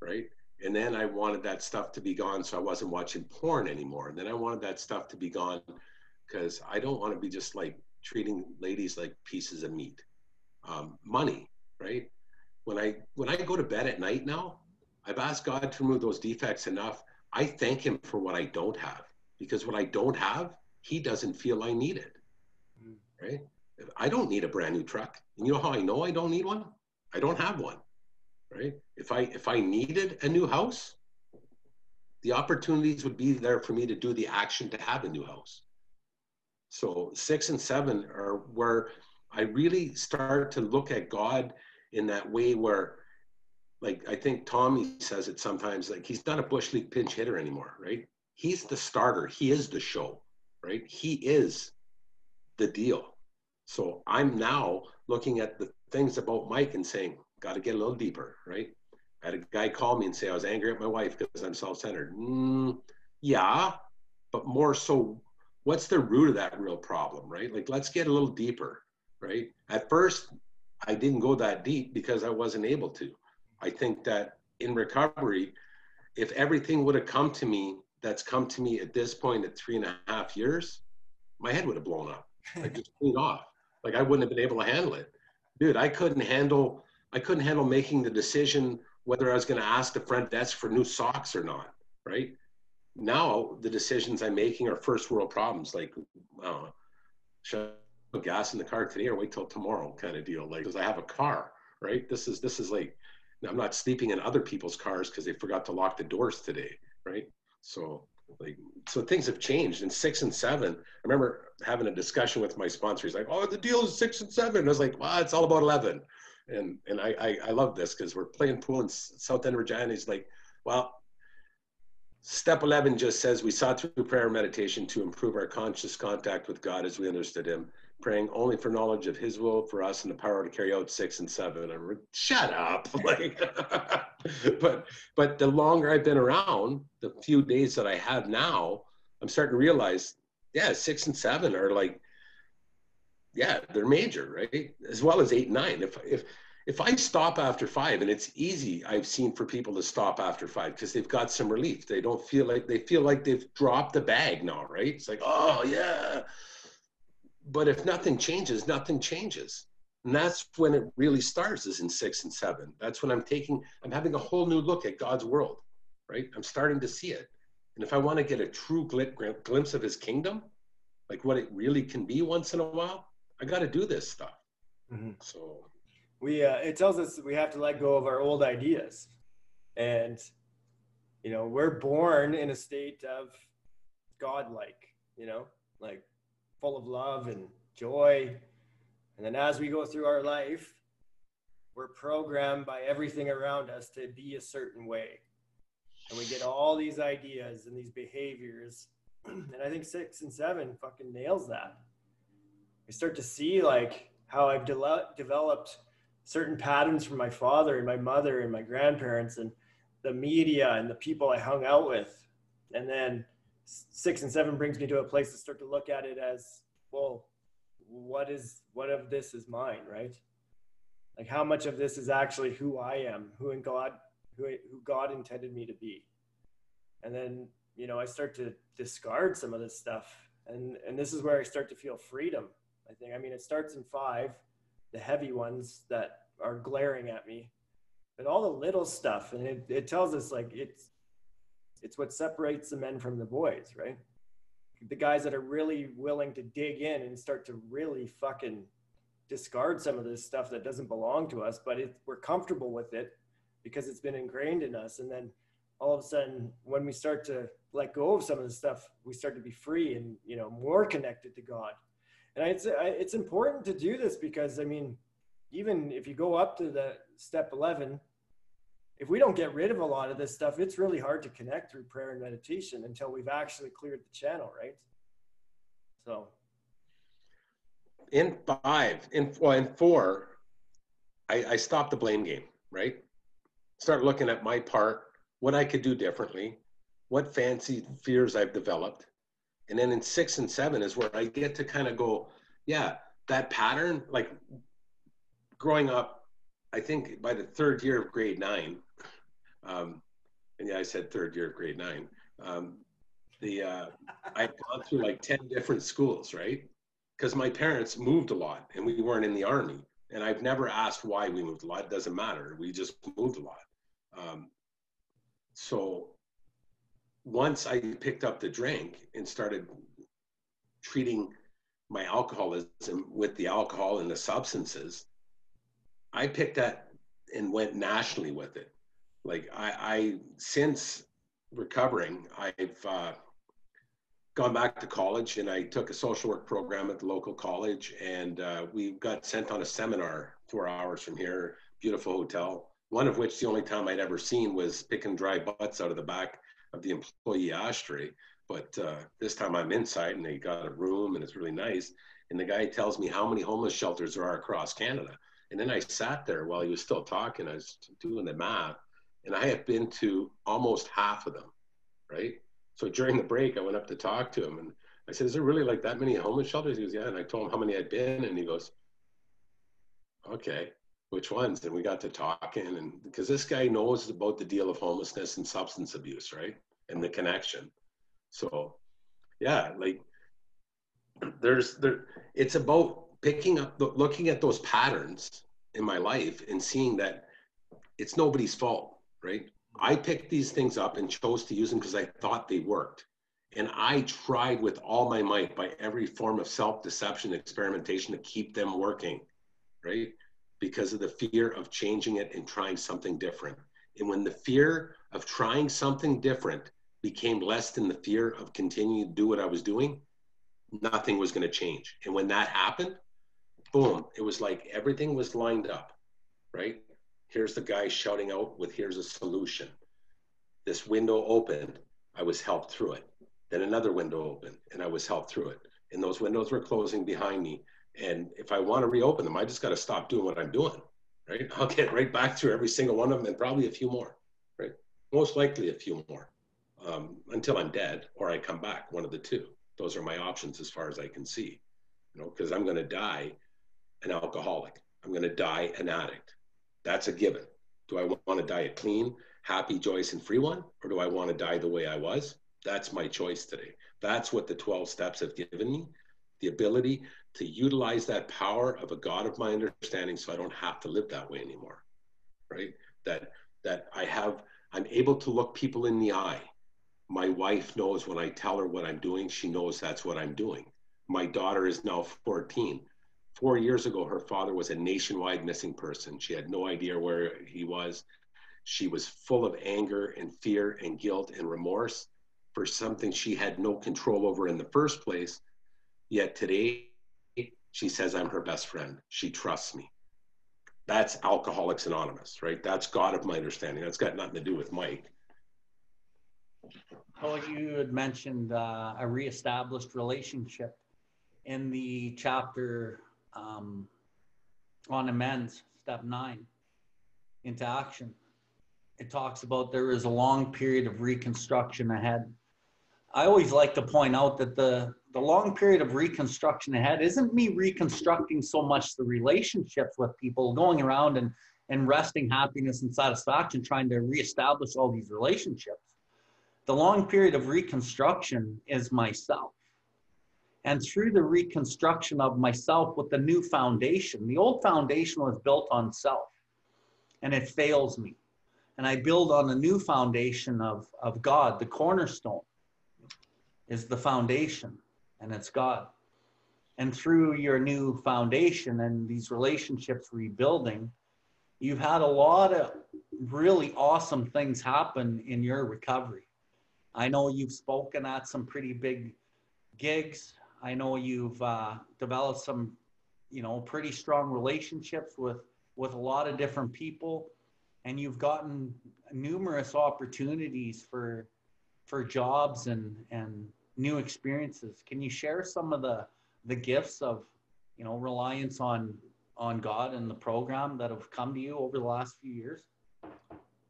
right? And then I wanted that stuff to be gone so I wasn't watching porn anymore. And then I wanted that stuff to be gone because I don't want to be just like treating ladies like pieces of meat. Um, money, right? When I when I go to bed at night now, I've asked God to remove those defects enough. I thank Him for what I don't have because what I don't have, He doesn't feel I need it, mm. right? I don't need a brand new truck. And you know how I know I don't need one? I don't have one, right? If I if I needed a new house, the opportunities would be there for me to do the action to have a new house. So six and seven are where I really start to look at God in that way where, like I think Tommy says it sometimes, like he's not a bush league pinch hitter anymore, right? He's the starter. He is the show, right? He is the deal. So I'm now looking at the things about Mike and saying, got to get a little deeper, right? I had a guy call me and say I was angry at my wife because I'm self-centered. Mm, yeah, but more so, what's the root of that real problem, right? Like, let's get a little deeper, right? At first, I didn't go that deep because I wasn't able to. I think that in recovery, if everything would have come to me that's come to me at this point at three and a half years, my head would have blown up. I just clean off. Like I wouldn't have been able to handle it dude, I couldn't handle I couldn't handle making the decision whether I was going to ask the front desk for new socks or not. Right now, the decisions I'm making are first world problems. Like, uh, should I put gas in the car today or wait till tomorrow? Kind of deal. Like, because I have a car. Right. This is this is like I'm not sleeping in other people's cars because they forgot to lock the doors today. Right. So like so things have changed in six and seven. I remember having a discussion with my sponsor. He's like, "Oh, the deal is six and seven. I was like, "Well, it's all about 11. And and I I, I love this because we're playing pool in South End, Regina. He's like, "Well, step 11 just says we sought through prayer and meditation to improve our conscious contact with God as we understood Him." Praying only for knowledge of his will for us and the power to carry out six and seven. And shut up. Like, but but the longer I've been around, the few days that I have now, I'm starting to realize, yeah, six and seven are like, yeah, they're major, right? As well as eight and nine. If if if I stop after five, and it's easy, I've seen for people to stop after five because they've got some relief. They don't feel like they feel like they've dropped the bag now, right? It's like, oh yeah but if nothing changes, nothing changes. And that's when it really starts is in six and seven. That's when I'm taking, I'm having a whole new look at God's world, right? I'm starting to see it. And if I want to get a true glimpse of his kingdom, like what it really can be once in a while, I got to do this stuff. Mm-hmm. So we, uh, it tells us we have to let go of our old ideas. And, you know, we're born in a state of God-like, you know, like full of love and joy. And then as we go through our life, we're programmed by everything around us to be a certain way. And we get all these ideas and these behaviors. And I think six and seven fucking nails that. I start to see like how I've de- developed certain patterns from my father and my mother and my grandparents and the media and the people I hung out with. And then six and seven brings me to a place to start to look at it as well what is what of this is mine right? Like how much of this is actually who i am who in god who, who god intended me to be? And then you know i start to discard some of this stuff. And and this is where i start to feel freedom i think. I mean it starts in five the heavy ones that are glaring at me but all the little stuff. And it, it tells us like it's it's what separates the men from the boys, right? The guys that are really willing to dig in and start to really fucking discard some of this stuff that doesn't belong to us, but it, we're comfortable with it because it's been ingrained in us. And then all of a sudden, when we start to let go of some of the stuff, we start to be free and you know more connected to God. And it's it's important to do this because I mean, even if you go up to the step eleven, if we don't get rid of a lot of this stuff, it's really hard to connect through prayer and meditation until we've actually cleared the channel, right? So, in five, in well, in four, I, I stopped the blame game, right? Start looking at my part, what I could do differently, what fancy fears I've developed. And then in six and seven is where I get to kind of go, yeah, that pattern, like growing up, I think by the third year of grade nine, um, and yeah, I said third year of grade nine, um, the uh, I'd gone through like 10 different schools, right? Because my parents moved a lot and we weren't in the army. And I've never asked why we moved a lot. It doesn't matter. We just moved a lot. Um, so once I picked up the drink and started treating my alcoholism with the alcohol and the substances, I picked that and went nationally with it. Like I, I since recovering, I've uh, gone back to college and I took a social work program at the local college and uh, we got sent on a seminar four hours from here, beautiful hotel. One of which the only time I'd ever seen was picking dry butts out of the back of the employee ashtray. But uh, this time I'm inside and they got a room and it's really nice. And the guy tells me how many homeless shelters there are across Canada. And then I sat there while he was still talking. I was doing the math and I have been to almost half of them, right? So during the break, I went up to talk to him and I said, Is there really like that many homeless shelters? He goes, Yeah. And I told him how many I'd been, and he goes, Okay, which ones? And we got to talking, and because this guy knows about the deal of homelessness and substance abuse, right? And the connection. So, yeah, like there's there, it's about picking up, looking at those patterns in my life and seeing that it's nobody's fault, right? I picked these things up and chose to use them because I thought they worked. And I tried with all my might by every form of self deception, experimentation to keep them working, right? Because of the fear of changing it and trying something different. And when the fear of trying something different became less than the fear of continuing to do what I was doing, nothing was going to change. And when that happened, boom, it was like everything was lined up, right? Here's the guy shouting out with, here's a solution. This window opened, I was helped through it. Then another window opened, and I was helped through it. And those windows were closing behind me. And if I want to reopen them, I just got to stop doing what I'm doing, right? I'll get right back through every single one of them and probably a few more, right? Most likely a few more um, until I'm dead or I come back, one of the two. Those are my options as far as I can see, you know, because I'm going to die an alcoholic. I'm going to die an addict. That's a given. Do I want to die a clean, happy, joyous, and free one? Or do I want to die the way I was? That's my choice today. That's what the 12 steps have given me the ability to utilize that power of a God of my understanding so I don't have to live that way anymore. Right? That that I have I'm able to look people in the eye. My wife knows when I tell her what I'm doing, she knows that's what I'm doing. My daughter is now 14. Four years ago, her father was a nationwide missing person. She had no idea where he was. She was full of anger and fear and guilt and remorse for something she had no control over in the first place. Yet today, she says, I'm her best friend. She trusts me. That's Alcoholics Anonymous, right? That's God of my understanding. That's got nothing to do with Mike. Well, you had mentioned uh, a reestablished relationship in the chapter um, on amends, step nine, into action. It talks about there is a long period of reconstruction ahead. I always like to point out that the, the long period of reconstruction ahead isn't me reconstructing so much the relationships with people, going around and, and wresting happiness and satisfaction, trying to reestablish all these relationships. The long period of reconstruction is myself and through the reconstruction of myself with the new foundation. The old foundation was built on self and it fails me. And I build on a new foundation of, of God. The cornerstone is the foundation, and it's God. And through your new foundation and these relationships rebuilding, you've had a lot of really awesome things happen in your recovery. I know you've spoken at some pretty big gigs I know you've uh, developed some, you know, pretty strong relationships with with a lot of different people, and you've gotten numerous opportunities for for jobs and and new experiences. Can you share some of the the gifts of, you know, reliance on on God and the program that have come to you over the last few years?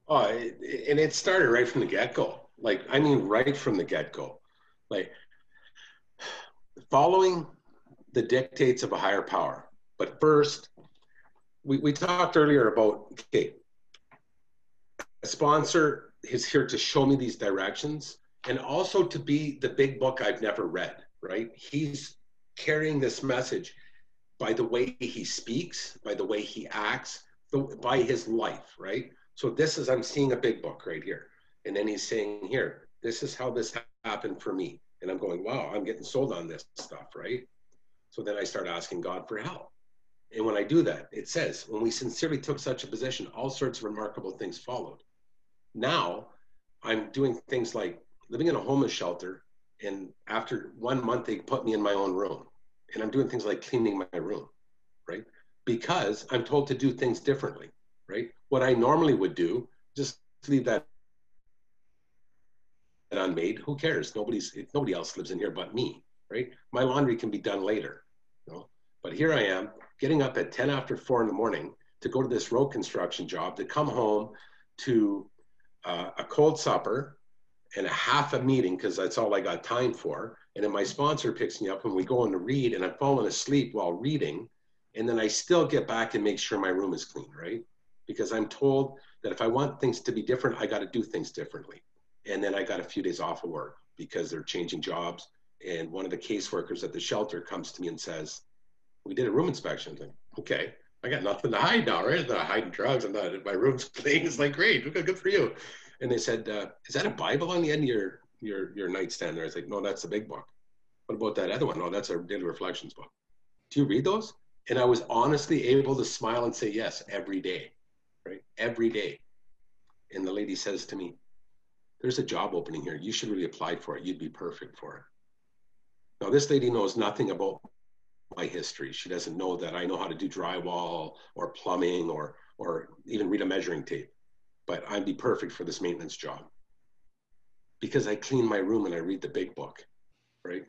Oh, it, and it started right from the get go Like, I mean, right from the get go. Like, following the dictates of a higher power. But first, we, we talked earlier about okay, a sponsor is here to show me these directions and also to be the big book I've never read, right? He's carrying this message by the way he speaks, by the way he acts, by his life, right? So this is, I'm seeing a big book right here. And then he's saying, here, this is how this happened for me. And I'm going, wow, I'm getting sold on this stuff, right? So then I start asking God for help. And when I do that, it says, when we sincerely took such a position, all sorts of remarkable things followed. Now I'm doing things like living in a homeless shelter. And after one month, they put me in my own room. And I'm doing things like cleaning my room, right? Because I'm told to do things differently, right? What I normally would do, just leave that unmade. Who cares? Nobody's nobody else lives in here but me, right? My laundry can be done later. You know? But here I am, getting up at 10 after four in the morning to go to this road construction job, to come home to uh, a cold supper and a half a meeting because that's all I got time for. And then my sponsor picks me up and we go in to read, and I'm falling asleep while reading. And then I still get back and make sure my room is clean, right? Because I'm told that if I want things to be different, I got to do things differently. And then I got a few days off of work because they're changing jobs. And one of the caseworkers at the shelter comes to me and says, We did a room inspection. Like, okay, I got nothing to hide now, right? I'm not hiding drugs. I'm not, my room's clean. It's like, great, good for you. And they said, uh, is that a Bible on the end of your, your, your nightstand there? I was like, no, that's the big book. What about that other one? No, that's our daily reflections book. Do you read those? And I was honestly able to smile and say yes every day, right? Every day. And the lady says to me, there's a job opening here. You should really apply for it. You'd be perfect for it. Now, this lady knows nothing about my history. She doesn't know that I know how to do drywall or plumbing or or even read a measuring tape. But I'd be perfect for this maintenance job because I clean my room and I read the big book, right?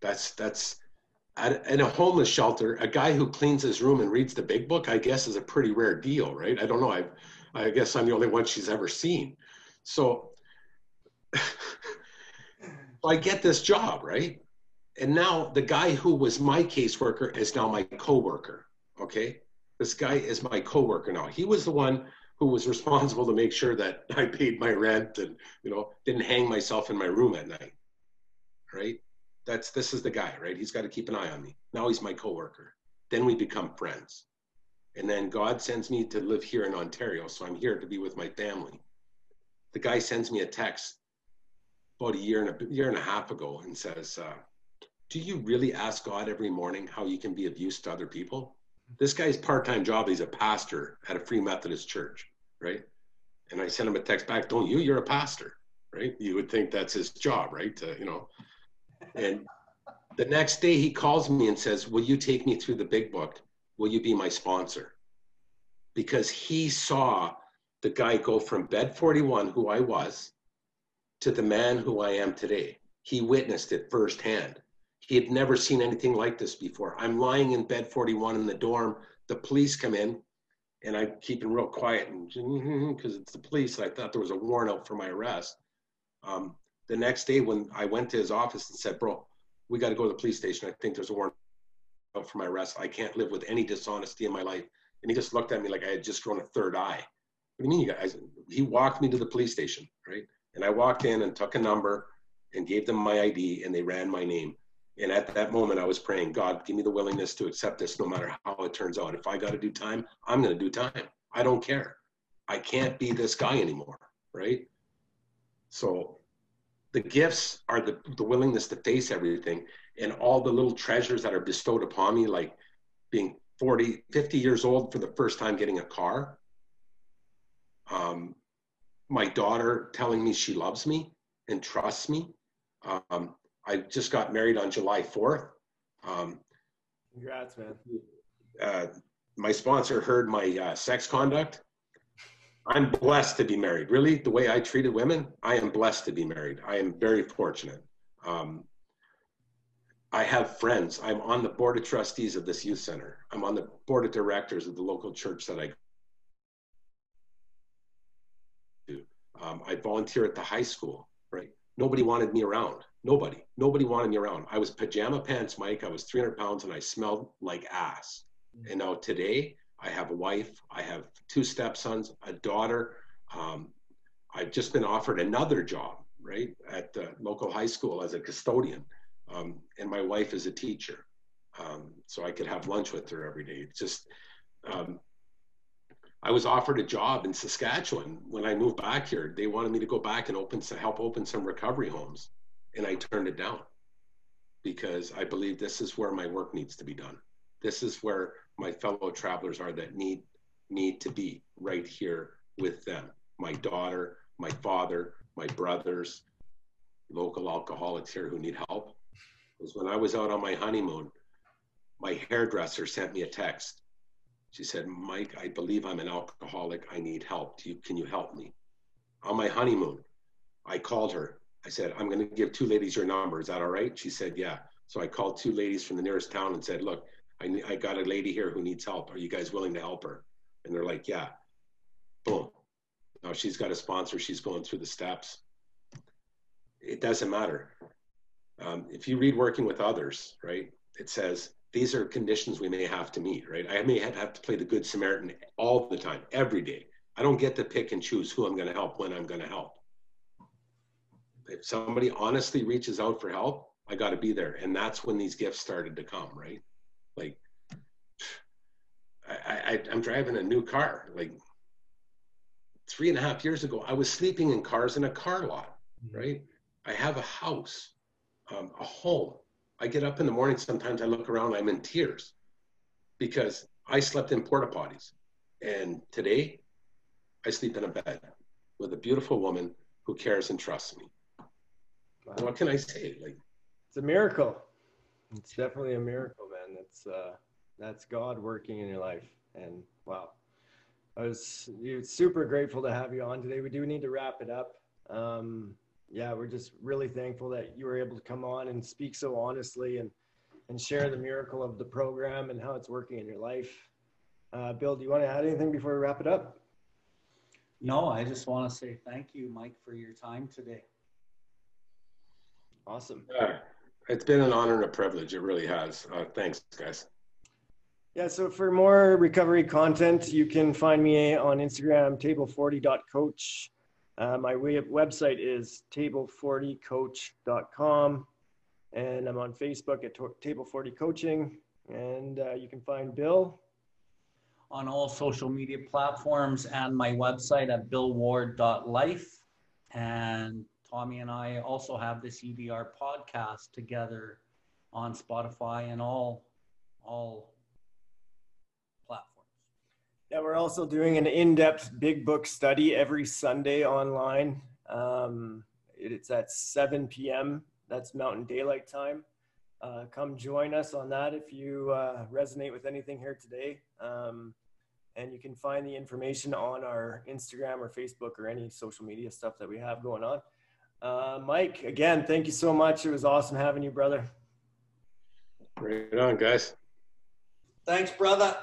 That's that's at, in a homeless shelter, a guy who cleans his room and reads the big book, I guess, is a pretty rare deal, right? I don't know. I I guess I'm the only one she's ever seen. So I get this job, right? And now the guy who was my caseworker is now my coworker. Okay. This guy is my coworker now. He was the one who was responsible to make sure that I paid my rent and, you know, didn't hang myself in my room at night. Right. That's, this is the guy, right? He's got to keep an eye on me. Now he's my coworker. Then we become friends. And then God sends me to live here in Ontario. So I'm here to be with my family. The guy sends me a text about a year and a year and a half ago and says, uh, do you really ask God every morning how you can be of use to other people? This guy's part-time job, he's a pastor at a Free Methodist church, right? And I sent him a text back, don't you? You're a pastor, right? You would think that's his job, right? To, you know. And the next day he calls me and says, Will you take me through the big book? Will you be my sponsor? Because he saw the guy go from bed 41, who I was, to the man who I am today. He witnessed it firsthand. He had never seen anything like this before. I'm lying in bed 41 in the dorm. The police come in, and I'm keeping real quiet because it's the police. I thought there was a warrant out for my arrest. Um, the next day, when I went to his office and said, "Bro, we got to go to the police station. I think there's a warrant out for my arrest. I can't live with any dishonesty in my life." And he just looked at me like I had just grown a third eye. What do you mean, you guys? He walked me to the police station, right? And I walked in and took a number and gave them my ID, and they ran my name. And at that moment, I was praying, God, give me the willingness to accept this no matter how it turns out. If I got to do time, I'm going to do time. I don't care. I can't be this guy anymore. Right. So the gifts are the, the willingness to face everything and all the little treasures that are bestowed upon me, like being 40, 50 years old for the first time getting a car. Um, my daughter telling me she loves me and trusts me. Um, I just got married on July 4th. Um, Congrats, man. Uh, my sponsor heard my uh, sex conduct. I'm blessed to be married. Really, the way I treated women, I am blessed to be married. I am very fortunate. Um, I have friends. I'm on the board of trustees of this youth center. I'm on the board of directors of the local church that I Um, I volunteer at the high school. right? Nobody wanted me around. Nobody, nobody wanted me around. I was pajama pants, Mike. I was 300 pounds and I smelled like ass. Mm. And now today, I have a wife. I have two stepsons, a daughter. Um, I've just been offered another job, right, at the local high school as a custodian. Um, and my wife is a teacher. Um, so I could have lunch with her every day. It's just, um, I was offered a job in Saskatchewan when I moved back here. They wanted me to go back and open to help open some recovery homes, and I turned it down because I believe this is where my work needs to be done. This is where my fellow travelers are that need need to be right here with them. My daughter, my father, my brothers, local alcoholics here who need help. Because when I was out on my honeymoon, my hairdresser sent me a text she said, Mike, I believe I'm an alcoholic. I need help. You, can you help me? On my honeymoon, I called her. I said, I'm going to give two ladies your number. Is that all right? She said, Yeah. So I called two ladies from the nearest town and said, Look, I, I got a lady here who needs help. Are you guys willing to help her? And they're like, Yeah. Boom. Now she's got a sponsor. She's going through the steps. It doesn't matter. Um, if you read Working with Others, right, it says these are conditions we may have to meet, right? I may have to play the good Samaritan all the time, every day. I don't get to pick and choose who I'm going to help when I'm going to help. If somebody honestly reaches out for help, I got to be there. And that's when these gifts started to come, right? Like, I, I, am driving a new car. Like, three and a half years ago, I was sleeping in cars in a car lot, mm-hmm. right? I have a house, um, a home. I get up in the morning, sometimes I look around, I'm in tears because I slept in porta potties. And today, I sleep in a bed with a beautiful woman who cares and trusts me. Wow. What can I say? Like, it's a miracle. It's definitely a miracle, man. That's uh, that's God working in your life. And wow, I was super grateful to have you on today. We do need to wrap it up. Um, yeah, we're just really thankful that you were able to come on and speak so honestly and and share the miracle of the program and how it's working in your life. Uh, Bill, do you want to add anything before we wrap it up? No, I just want to say thank you, Mike, for your time today. Awesome. Yeah, it's been an honor and a privilege. It really has. Uh, thanks, guys. Yeah, so for more recovery content, you can find me on Instagram, table40.coach. Uh, my website is table40coach.com, and I'm on Facebook at Table 40 Coaching. And uh, you can find Bill on all social media platforms and my website at billward.life. And Tommy and I also have this UBR podcast together on Spotify and all all yeah, we're also doing an in-depth big book study every Sunday online. Um, it's at 7 p.m. That's Mountain Daylight Time. Uh, come join us on that if you uh, resonate with anything here today. Um, and you can find the information on our Instagram or Facebook or any social media stuff that we have going on. Uh, Mike, again, thank you so much. It was awesome having you, brother. Right on, guys. Thanks, brother.